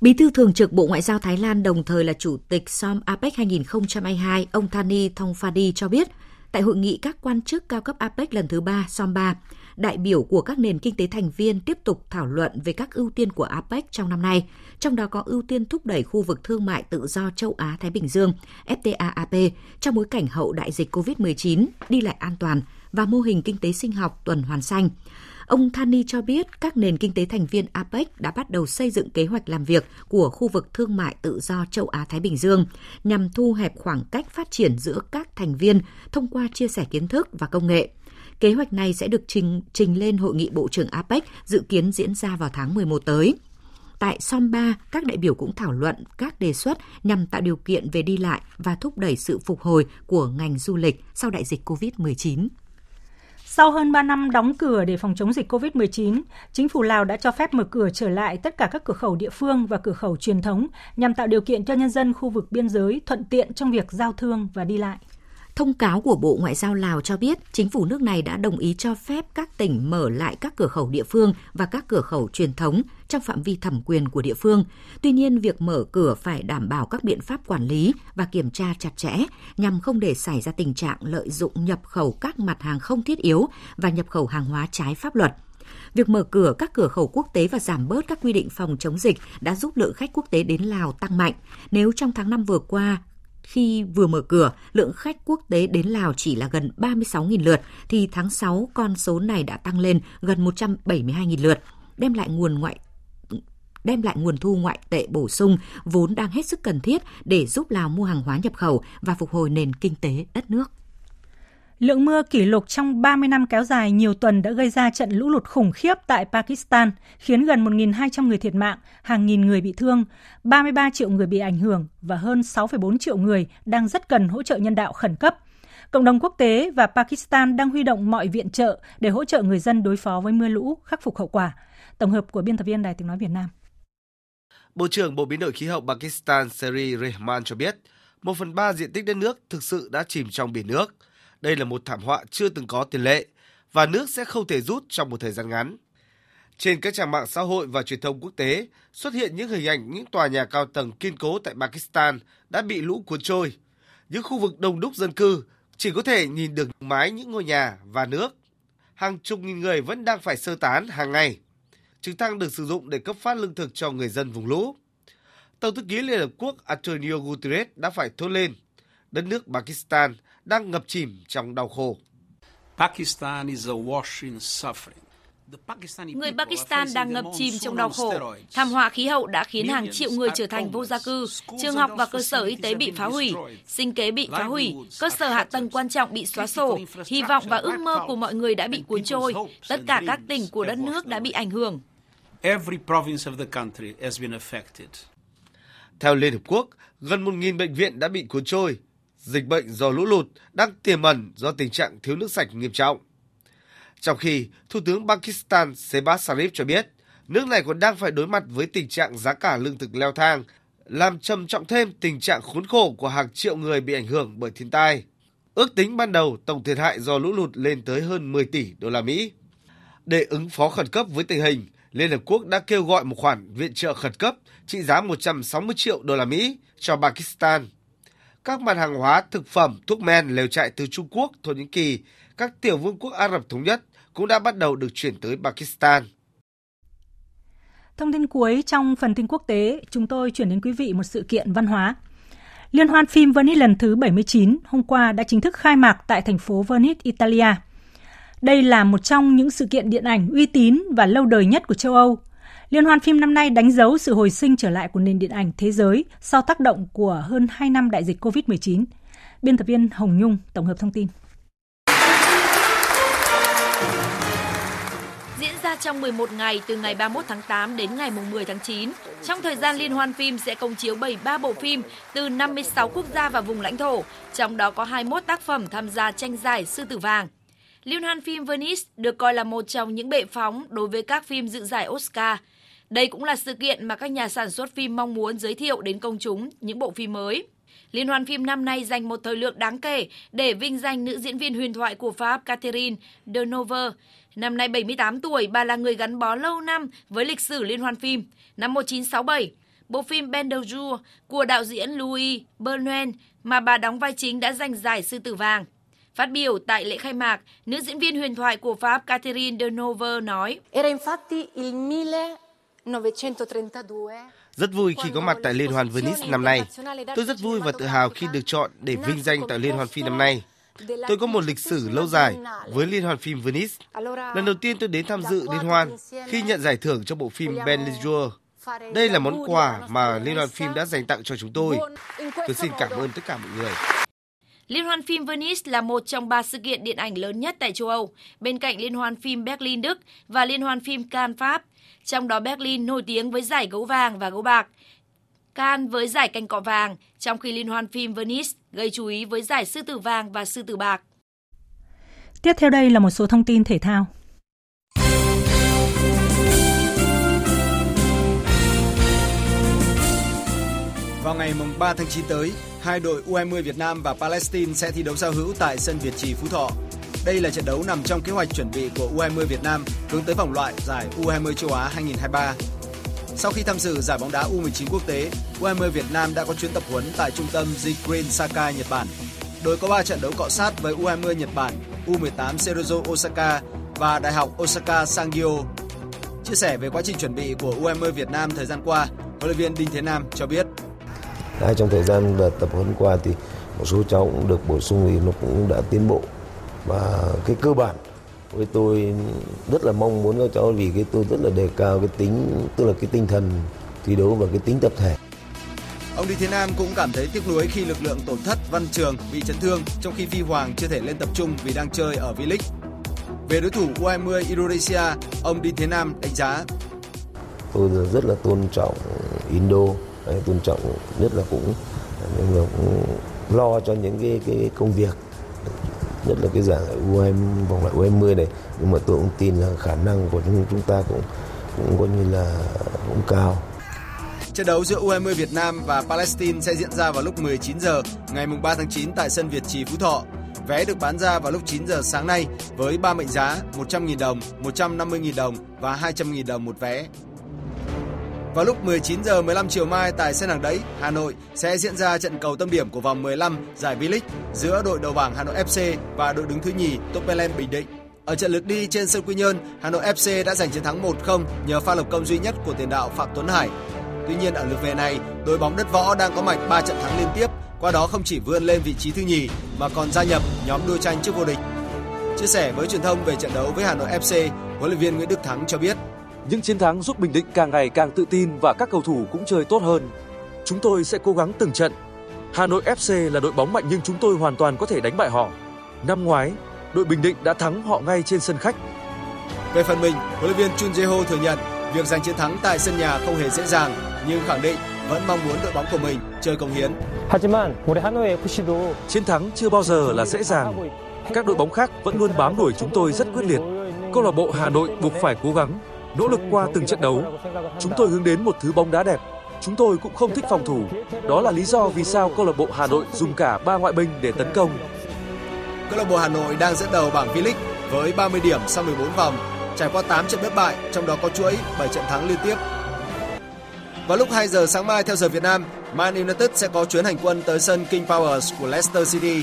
Bí thư Thường trực Bộ Ngoại giao Thái Lan đồng thời là Chủ tịch SOM APEC 2022, ông Thani Thongphadi cho biết, tại hội nghị các quan chức cao cấp APEC lần thứ 3, SOM 3, đại biểu của các nền kinh tế thành viên tiếp tục thảo luận về các ưu tiên của APEC trong năm nay, trong đó có ưu tiên thúc đẩy khu vực thương mại tự do châu Á-Thái Bình Dương, FTAAP, trong bối cảnh hậu đại dịch COVID-19, đi lại an toàn và mô hình kinh tế sinh học tuần hoàn xanh. Ông Thani cho biết các nền kinh tế thành viên APEC đã bắt đầu xây dựng kế hoạch làm việc của khu vực thương mại tự do châu Á-Thái Bình Dương nhằm thu hẹp khoảng cách phát triển giữa các thành viên thông qua chia sẻ kiến thức và công nghệ. Kế hoạch này sẽ được trình, trình lên Hội nghị Bộ trưởng APEC dự kiến diễn ra vào tháng 11 tới. Tại SOM 3, các đại biểu cũng thảo luận các đề xuất nhằm tạo điều kiện về đi lại và thúc đẩy sự phục hồi của ngành du lịch sau đại dịch COVID-19. Sau hơn 3 năm đóng cửa để phòng chống dịch COVID-19, chính phủ Lào đã cho phép mở cửa trở lại tất cả các cửa khẩu địa phương và cửa khẩu truyền thống nhằm tạo điều kiện cho nhân dân khu vực biên giới thuận tiện trong việc giao thương và đi lại. Thông cáo của Bộ Ngoại giao Lào cho biết chính phủ nước này đã đồng ý cho phép các tỉnh mở lại các cửa khẩu địa phương và các cửa khẩu truyền thống trong phạm vi thẩm quyền của địa phương. Tuy nhiên, việc mở cửa phải đảm bảo các biện pháp quản lý và kiểm tra chặt chẽ nhằm không để xảy ra tình trạng lợi dụng nhập khẩu các mặt hàng không thiết yếu và nhập khẩu hàng hóa trái pháp luật. Việc mở cửa các cửa khẩu quốc tế và giảm bớt các quy định phòng chống dịch đã giúp lượng khách quốc tế đến Lào tăng mạnh. Nếu trong tháng 5 vừa qua, khi vừa mở cửa, lượng khách quốc tế đến Lào chỉ là gần 36.000 lượt, thì tháng 6 con số này đã tăng lên gần 172.000 lượt, đem lại nguồn ngoại đem lại nguồn thu ngoại tệ bổ sung vốn đang hết sức cần thiết để giúp Lào mua hàng hóa nhập khẩu và phục hồi nền kinh tế đất nước. Lượng mưa kỷ lục trong 30 năm kéo dài nhiều tuần đã gây ra trận lũ lụt khủng khiếp tại Pakistan, khiến gần 1.200 người thiệt mạng, hàng nghìn người bị thương, 33 triệu người bị ảnh hưởng và hơn 6,4 triệu người đang rất cần hỗ trợ nhân đạo khẩn cấp. Cộng đồng quốc tế và Pakistan đang huy động mọi viện trợ để hỗ trợ người dân đối phó với mưa lũ, khắc phục hậu quả. Tổng hợp của biên tập viên Đài tiếng nói Việt Nam. Bộ trưởng Bộ Biến đổi Khí hậu Pakistan Seri Rehman cho biết, một phần ba diện tích đất nước thực sự đã chìm trong biển nước – đây là một thảm họa chưa từng có tiền lệ và nước sẽ không thể rút trong một thời gian ngắn. Trên các trang mạng xã hội và truyền thông quốc tế, xuất hiện những hình ảnh những tòa nhà cao tầng kiên cố tại Pakistan đã bị lũ cuốn trôi. Những khu vực đông đúc dân cư chỉ có thể nhìn được mái những ngôi nhà và nước. Hàng chục nghìn người vẫn đang phải sơ tán hàng ngày. Trực thăng được sử dụng để cấp phát lương thực cho người dân vùng lũ. Tổng thư ký Liên Hợp Quốc Antonio Guterres đã phải thốt lên. Đất nước Pakistan đang ngập chìm trong đau khổ. Pakistan is awash in suffering. Người Pakistan đang ngập chìm trong đau khổ. Thảm họa khí hậu đã khiến hàng triệu người trở thành vô gia cư, trường học và cơ sở y tế bị phá hủy, sinh kế bị phá hủy, cơ sở hạ tầng quan trọng bị xóa sổ, hy vọng và ước mơ của mọi người đã bị cuốn trôi, tất cả các tỉnh của đất nước đã bị ảnh hưởng. Theo Liên Hợp Quốc, gần 1.000 bệnh viện đã bị cuốn trôi, dịch bệnh do lũ lụt đang tiềm ẩn do tình trạng thiếu nước sạch nghiêm trọng. Trong khi Thủ tướng Pakistan Sebas Sharif cho biết, nước này còn đang phải đối mặt với tình trạng giá cả lương thực leo thang, làm trầm trọng thêm tình trạng khốn khổ của hàng triệu người bị ảnh hưởng bởi thiên tai. Ước tính ban đầu tổng thiệt hại do lũ lụt lên tới hơn 10 tỷ đô la Mỹ. Để ứng phó khẩn cấp với tình hình, Liên Hợp Quốc đã kêu gọi một khoản viện trợ khẩn cấp trị giá 160 triệu đô la Mỹ cho Pakistan các mặt hàng hóa, thực phẩm, thuốc men lều trại từ Trung Quốc, Thổ Nhĩ Kỳ, các tiểu vương quốc Ả Rập Thống Nhất cũng đã bắt đầu được chuyển tới Pakistan. Thông tin cuối trong phần tin quốc tế, chúng tôi chuyển đến quý vị một sự kiện văn hóa. Liên hoan phim Venice lần thứ 79 hôm qua đã chính thức khai mạc tại thành phố Venice, Italia. Đây là một trong những sự kiện điện ảnh uy tín và lâu đời nhất của châu Âu Liên hoan phim năm nay đánh dấu sự hồi sinh trở lại của nền điện ảnh thế giới sau tác động của hơn 2 năm đại dịch COVID-19. Biên tập viên Hồng Nhung tổng hợp thông tin. Diễn ra trong 11 ngày từ ngày 31 tháng 8 đến ngày 10 tháng 9. Trong thời gian liên hoan phim sẽ công chiếu 73 bộ phim từ 56 quốc gia và vùng lãnh thổ, trong đó có 21 tác phẩm tham gia tranh giải Sư tử vàng. Liên hoan phim Venice được coi là một trong những bệ phóng đối với các phim dự giải Oscar. Đây cũng là sự kiện mà các nhà sản xuất phim mong muốn giới thiệu đến công chúng những bộ phim mới. Liên hoan phim năm nay dành một thời lượng đáng kể để vinh danh nữ diễn viên huyền thoại của Pháp Catherine Deneuve. Năm nay 78 tuổi, bà là người gắn bó lâu năm với lịch sử liên hoan phim. Năm 1967, bộ phim Ben của đạo diễn Louis Bernouin mà bà đóng vai chính đã giành giải Sư tử vàng. Phát biểu tại lễ khai mạc, nữ diễn viên huyền thoại của Pháp Catherine Deneuve nói: rất vui khi có mặt tại Liên hoan Venice năm nay. Tôi rất vui và tự hào khi được chọn để vinh danh tại Liên hoan phim năm nay. Tôi có một lịch sử lâu dài với Liên hoan phim Venice. Lần đầu tiên tôi đến tham dự liên hoan khi nhận giải thưởng cho bộ phim Ben Lijur. Đây là món quà mà Liên hoan phim đã dành tặng cho chúng tôi. Tôi xin cảm ơn tất cả mọi người. Liên hoan phim Venice là một trong ba sự kiện điện ảnh lớn nhất tại châu Âu, bên cạnh Liên hoan phim Berlin Đức và Liên hoan phim Cannes Pháp. Trong đó Berlin nổi tiếng với giải gấu vàng và gấu bạc, Cannes với giải canh cọ vàng, trong khi Liên hoan phim Venice gây chú ý với giải sư tử vàng và sư tử bạc. Tiếp theo đây là một số thông tin thể thao. Vào ngày 3 tháng 9 tới, hai đội U20 Việt Nam và Palestine sẽ thi đấu giao hữu tại sân Việt Trì Phú Thọ. Đây là trận đấu nằm trong kế hoạch chuẩn bị của U20 Việt Nam hướng tới vòng loại giải U20 châu Á 2023. Sau khi tham dự giải bóng đá U19 quốc tế, U20 Việt Nam đã có chuyến tập huấn tại trung tâm Green Sakai, Nhật Bản. Đội có 3 trận đấu cọ sát với U20 Nhật Bản, U18 Serozo Osaka và Đại học Osaka Sangyo. Chia sẻ về quá trình chuẩn bị của U20 Việt Nam thời gian qua, huấn luyện viên Đinh Thế Nam cho biết. Đã trong thời gian tập huấn qua thì một số cháu cũng được bổ sung thì nó cũng đã tiến bộ và cái cơ bản với tôi rất là mong muốn các cháu vì cái tôi rất là đề cao cái tính tức là cái tinh thần thi đấu và cái tính tập thể. Ông Đinh Thế Nam cũng cảm thấy tiếc nuối khi lực lượng tổn thất Văn Trường bị chấn thương trong khi Phi Hoàng chưa thể lên tập trung vì đang chơi ở V-League. Về đối thủ U20 Indonesia, ông Đinh Thế Nam đánh giá Tôi rất là tôn trọng Indo, tôn trọng nhất là cũng, nhưng mà cũng lo cho những cái cái công việc nhất là cái giải U20 vòng loại U20 này nhưng mà tôi cũng tin là khả năng của chúng chúng ta cũng cũng coi như là cũng cao. Trận đấu giữa U20 Việt Nam và Palestine sẽ diễn ra vào lúc 19 giờ ngày 3 tháng 9 tại sân Việt Trì Phú Thọ. Vé được bán ra vào lúc 9 giờ sáng nay với 3 mệnh giá 100.000 đồng, 150.000 đồng và 200.000 đồng một vé. Vào lúc 19 giờ 15 chiều mai tại sân hàng đấy, Hà Nội sẽ diễn ra trận cầu tâm điểm của vòng 15 giải V-League giữa đội đầu bảng Hà Nội FC và đội đứng thứ nhì Topelen Bình Định. Ở trận lượt đi trên sân Quy Nhơn, Hà Nội FC đã giành chiến thắng 1-0 nhờ pha lập công duy nhất của tiền đạo Phạm Tuấn Hải. Tuy nhiên ở lượt về này, đội bóng đất võ đang có mạch 3 trận thắng liên tiếp, qua đó không chỉ vươn lên vị trí thứ nhì mà còn gia nhập nhóm đua tranh trước vô địch. Chia sẻ với truyền thông về trận đấu với Hà Nội FC, huấn luyện viên Nguyễn Đức Thắng cho biết những chiến thắng giúp Bình Định càng ngày càng tự tin và các cầu thủ cũng chơi tốt hơn. Chúng tôi sẽ cố gắng từng trận. Hà Nội FC là đội bóng mạnh nhưng chúng tôi hoàn toàn có thể đánh bại họ. Năm ngoái, đội Bình Định đã thắng họ ngay trên sân khách. Về phần mình, huấn luyện viên Chun Jae-ho thừa nhận việc giành chiến thắng tại sân nhà không hề dễ dàng, nhưng khẳng định vẫn mong muốn đội bóng của mình chơi công hiến. Chiến thắng chưa bao giờ là dễ dàng. Các đội bóng khác vẫn luôn bám đuổi chúng tôi rất quyết liệt. Câu lạc bộ Hà Nội buộc phải cố gắng nỗ lực qua từng trận đấu. Chúng tôi hướng đến một thứ bóng đá đẹp. Chúng tôi cũng không thích phòng thủ. Đó là lý do vì sao câu lạc bộ Hà Nội dùng cả ba ngoại binh để tấn công. Câu lạc bộ Hà Nội đang dẫn đầu bảng V-League với 30 điểm sau 14 vòng, trải qua 8 trận bất bại, trong đó có chuỗi 7 trận thắng liên tiếp. Vào lúc 2 giờ sáng mai theo giờ Việt Nam, Man United sẽ có chuyến hành quân tới sân King Powers của Leicester City.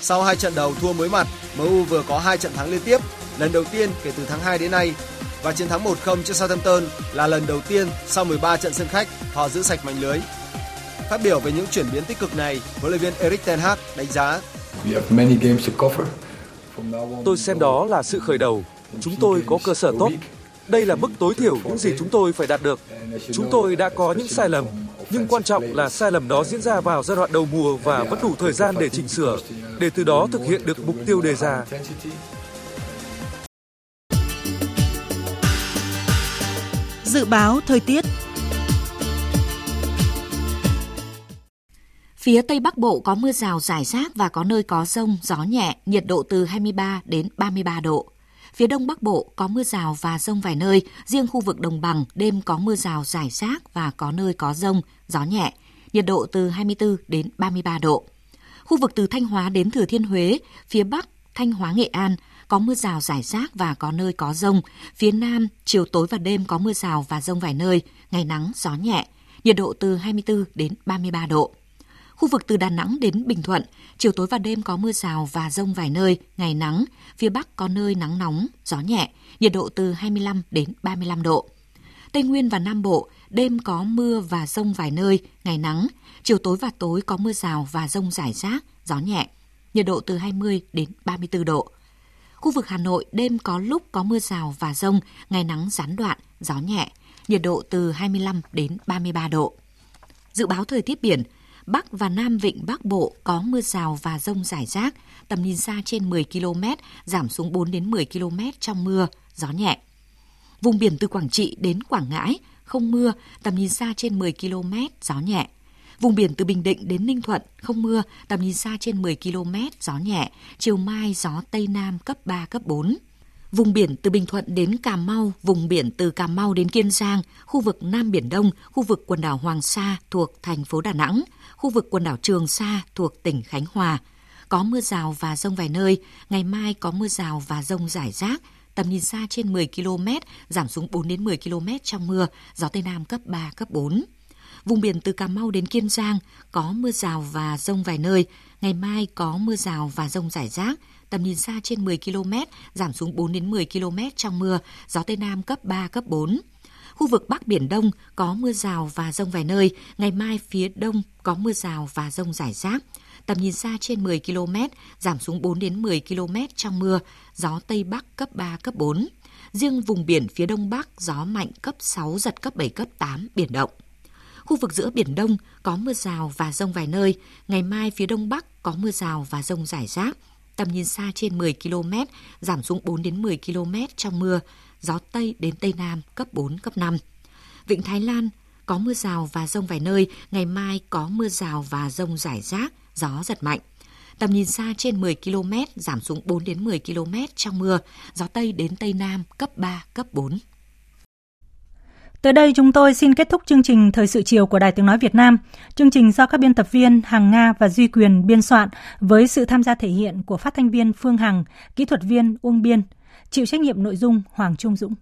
Sau hai trận đầu thua mới mặt, MU vừa có hai trận thắng liên tiếp, lần đầu tiên kể từ tháng 2 đến nay và chiến thắng 1-0 trước Southampton là lần đầu tiên sau 13 trận sân khách họ giữ sạch mảnh lưới. Phát biểu về những chuyển biến tích cực này, huấn luyện viên Erik ten Hag đánh giá Tôi xem đó là sự khởi đầu. Chúng tôi có cơ sở tốt. Đây là mức tối thiểu những gì chúng tôi phải đạt được. Chúng tôi đã có những sai lầm, nhưng quan trọng là sai lầm đó diễn ra vào giai đoạn đầu mùa và vẫn đủ thời gian để chỉnh sửa, để từ đó thực hiện được mục tiêu đề ra. Dự báo thời tiết Phía Tây Bắc Bộ có mưa rào rải rác và có nơi có rông, gió nhẹ, nhiệt độ từ 23 đến 33 độ. Phía Đông Bắc Bộ có mưa rào và rông vài nơi, riêng khu vực đồng bằng đêm có mưa rào rải rác và có nơi có rông, gió nhẹ, nhiệt độ từ 24 đến 33 độ. Khu vực từ Thanh Hóa đến Thừa Thiên Huế, phía Bắc, Thanh Hóa Nghệ An có mưa rào rải rác và có nơi có rông. Phía Nam, chiều tối và đêm có mưa rào và rông vài nơi, ngày nắng, gió nhẹ, nhiệt độ từ 24 đến 33 độ. Khu vực từ Đà Nẵng đến Bình Thuận, chiều tối và đêm có mưa rào và rông vài nơi, ngày nắng, phía Bắc có nơi nắng nóng, gió nhẹ, nhiệt độ từ 25 đến 35 độ. Tây Nguyên và Nam Bộ, đêm có mưa và rông vài nơi, ngày nắng, chiều tối và tối có mưa rào và rông rải rác, gió nhẹ, nhiệt độ từ 20 đến 34 độ. Khu vực Hà Nội đêm có lúc có mưa rào và rông, ngày nắng gián đoạn, gió nhẹ, nhiệt độ từ 25 đến 33 độ. Dự báo thời tiết biển, Bắc và Nam Vịnh Bắc Bộ có mưa rào và rông rải rác, tầm nhìn xa trên 10 km, giảm xuống 4 đến 10 km trong mưa, gió nhẹ. Vùng biển từ Quảng Trị đến Quảng Ngãi, không mưa, tầm nhìn xa trên 10 km, gió nhẹ. Vùng biển từ Bình Định đến Ninh Thuận, không mưa, tầm nhìn xa trên 10 km, gió nhẹ, chiều mai gió Tây Nam cấp 3, cấp 4. Vùng biển từ Bình Thuận đến Cà Mau, vùng biển từ Cà Mau đến Kiên Giang, khu vực Nam Biển Đông, khu vực quần đảo Hoàng Sa thuộc thành phố Đà Nẵng, khu vực quần đảo Trường Sa thuộc tỉnh Khánh Hòa. Có mưa rào và rông vài nơi, ngày mai có mưa rào và rông rải rác, tầm nhìn xa trên 10 km, giảm xuống 4 đến 10 km trong mưa, gió Tây Nam cấp 3, cấp 4. Vùng biển từ Cà Mau đến Kiên Giang có mưa rào và rông vài nơi, ngày mai có mưa rào và rông rải rác, tầm nhìn xa trên 10 km, giảm xuống 4 đến 10 km trong mưa, gió Tây Nam cấp 3, cấp 4. Khu vực Bắc Biển Đông có mưa rào và rông vài nơi, ngày mai phía Đông có mưa rào và rông rải rác. Tầm nhìn xa trên 10 km, giảm xuống 4 đến 10 km trong mưa, gió Tây Bắc cấp 3, cấp 4. Riêng vùng biển phía Đông Bắc gió mạnh cấp 6, giật cấp 7, cấp 8, biển động. Khu vực giữa Biển Đông có mưa rào và rông vài nơi, ngày mai phía Đông Bắc có mưa rào và rông rải rác, tầm nhìn xa trên 10 km, giảm xuống 4 đến 10 km trong mưa, gió Tây đến Tây Nam cấp 4, cấp 5. Vịnh Thái Lan có mưa rào và rông vài nơi, ngày mai có mưa rào và rông rải rác, gió giật mạnh. Tầm nhìn xa trên 10 km, giảm xuống 4 đến 10 km trong mưa, gió Tây đến Tây Nam cấp 3, cấp 4. Tới đây chúng tôi xin kết thúc chương trình Thời sự chiều của Đài Tiếng Nói Việt Nam. Chương trình do các biên tập viên Hằng Nga và Duy Quyền biên soạn với sự tham gia thể hiện của phát thanh viên Phương Hằng, kỹ thuật viên Uông Biên, chịu trách nhiệm nội dung Hoàng Trung Dũng.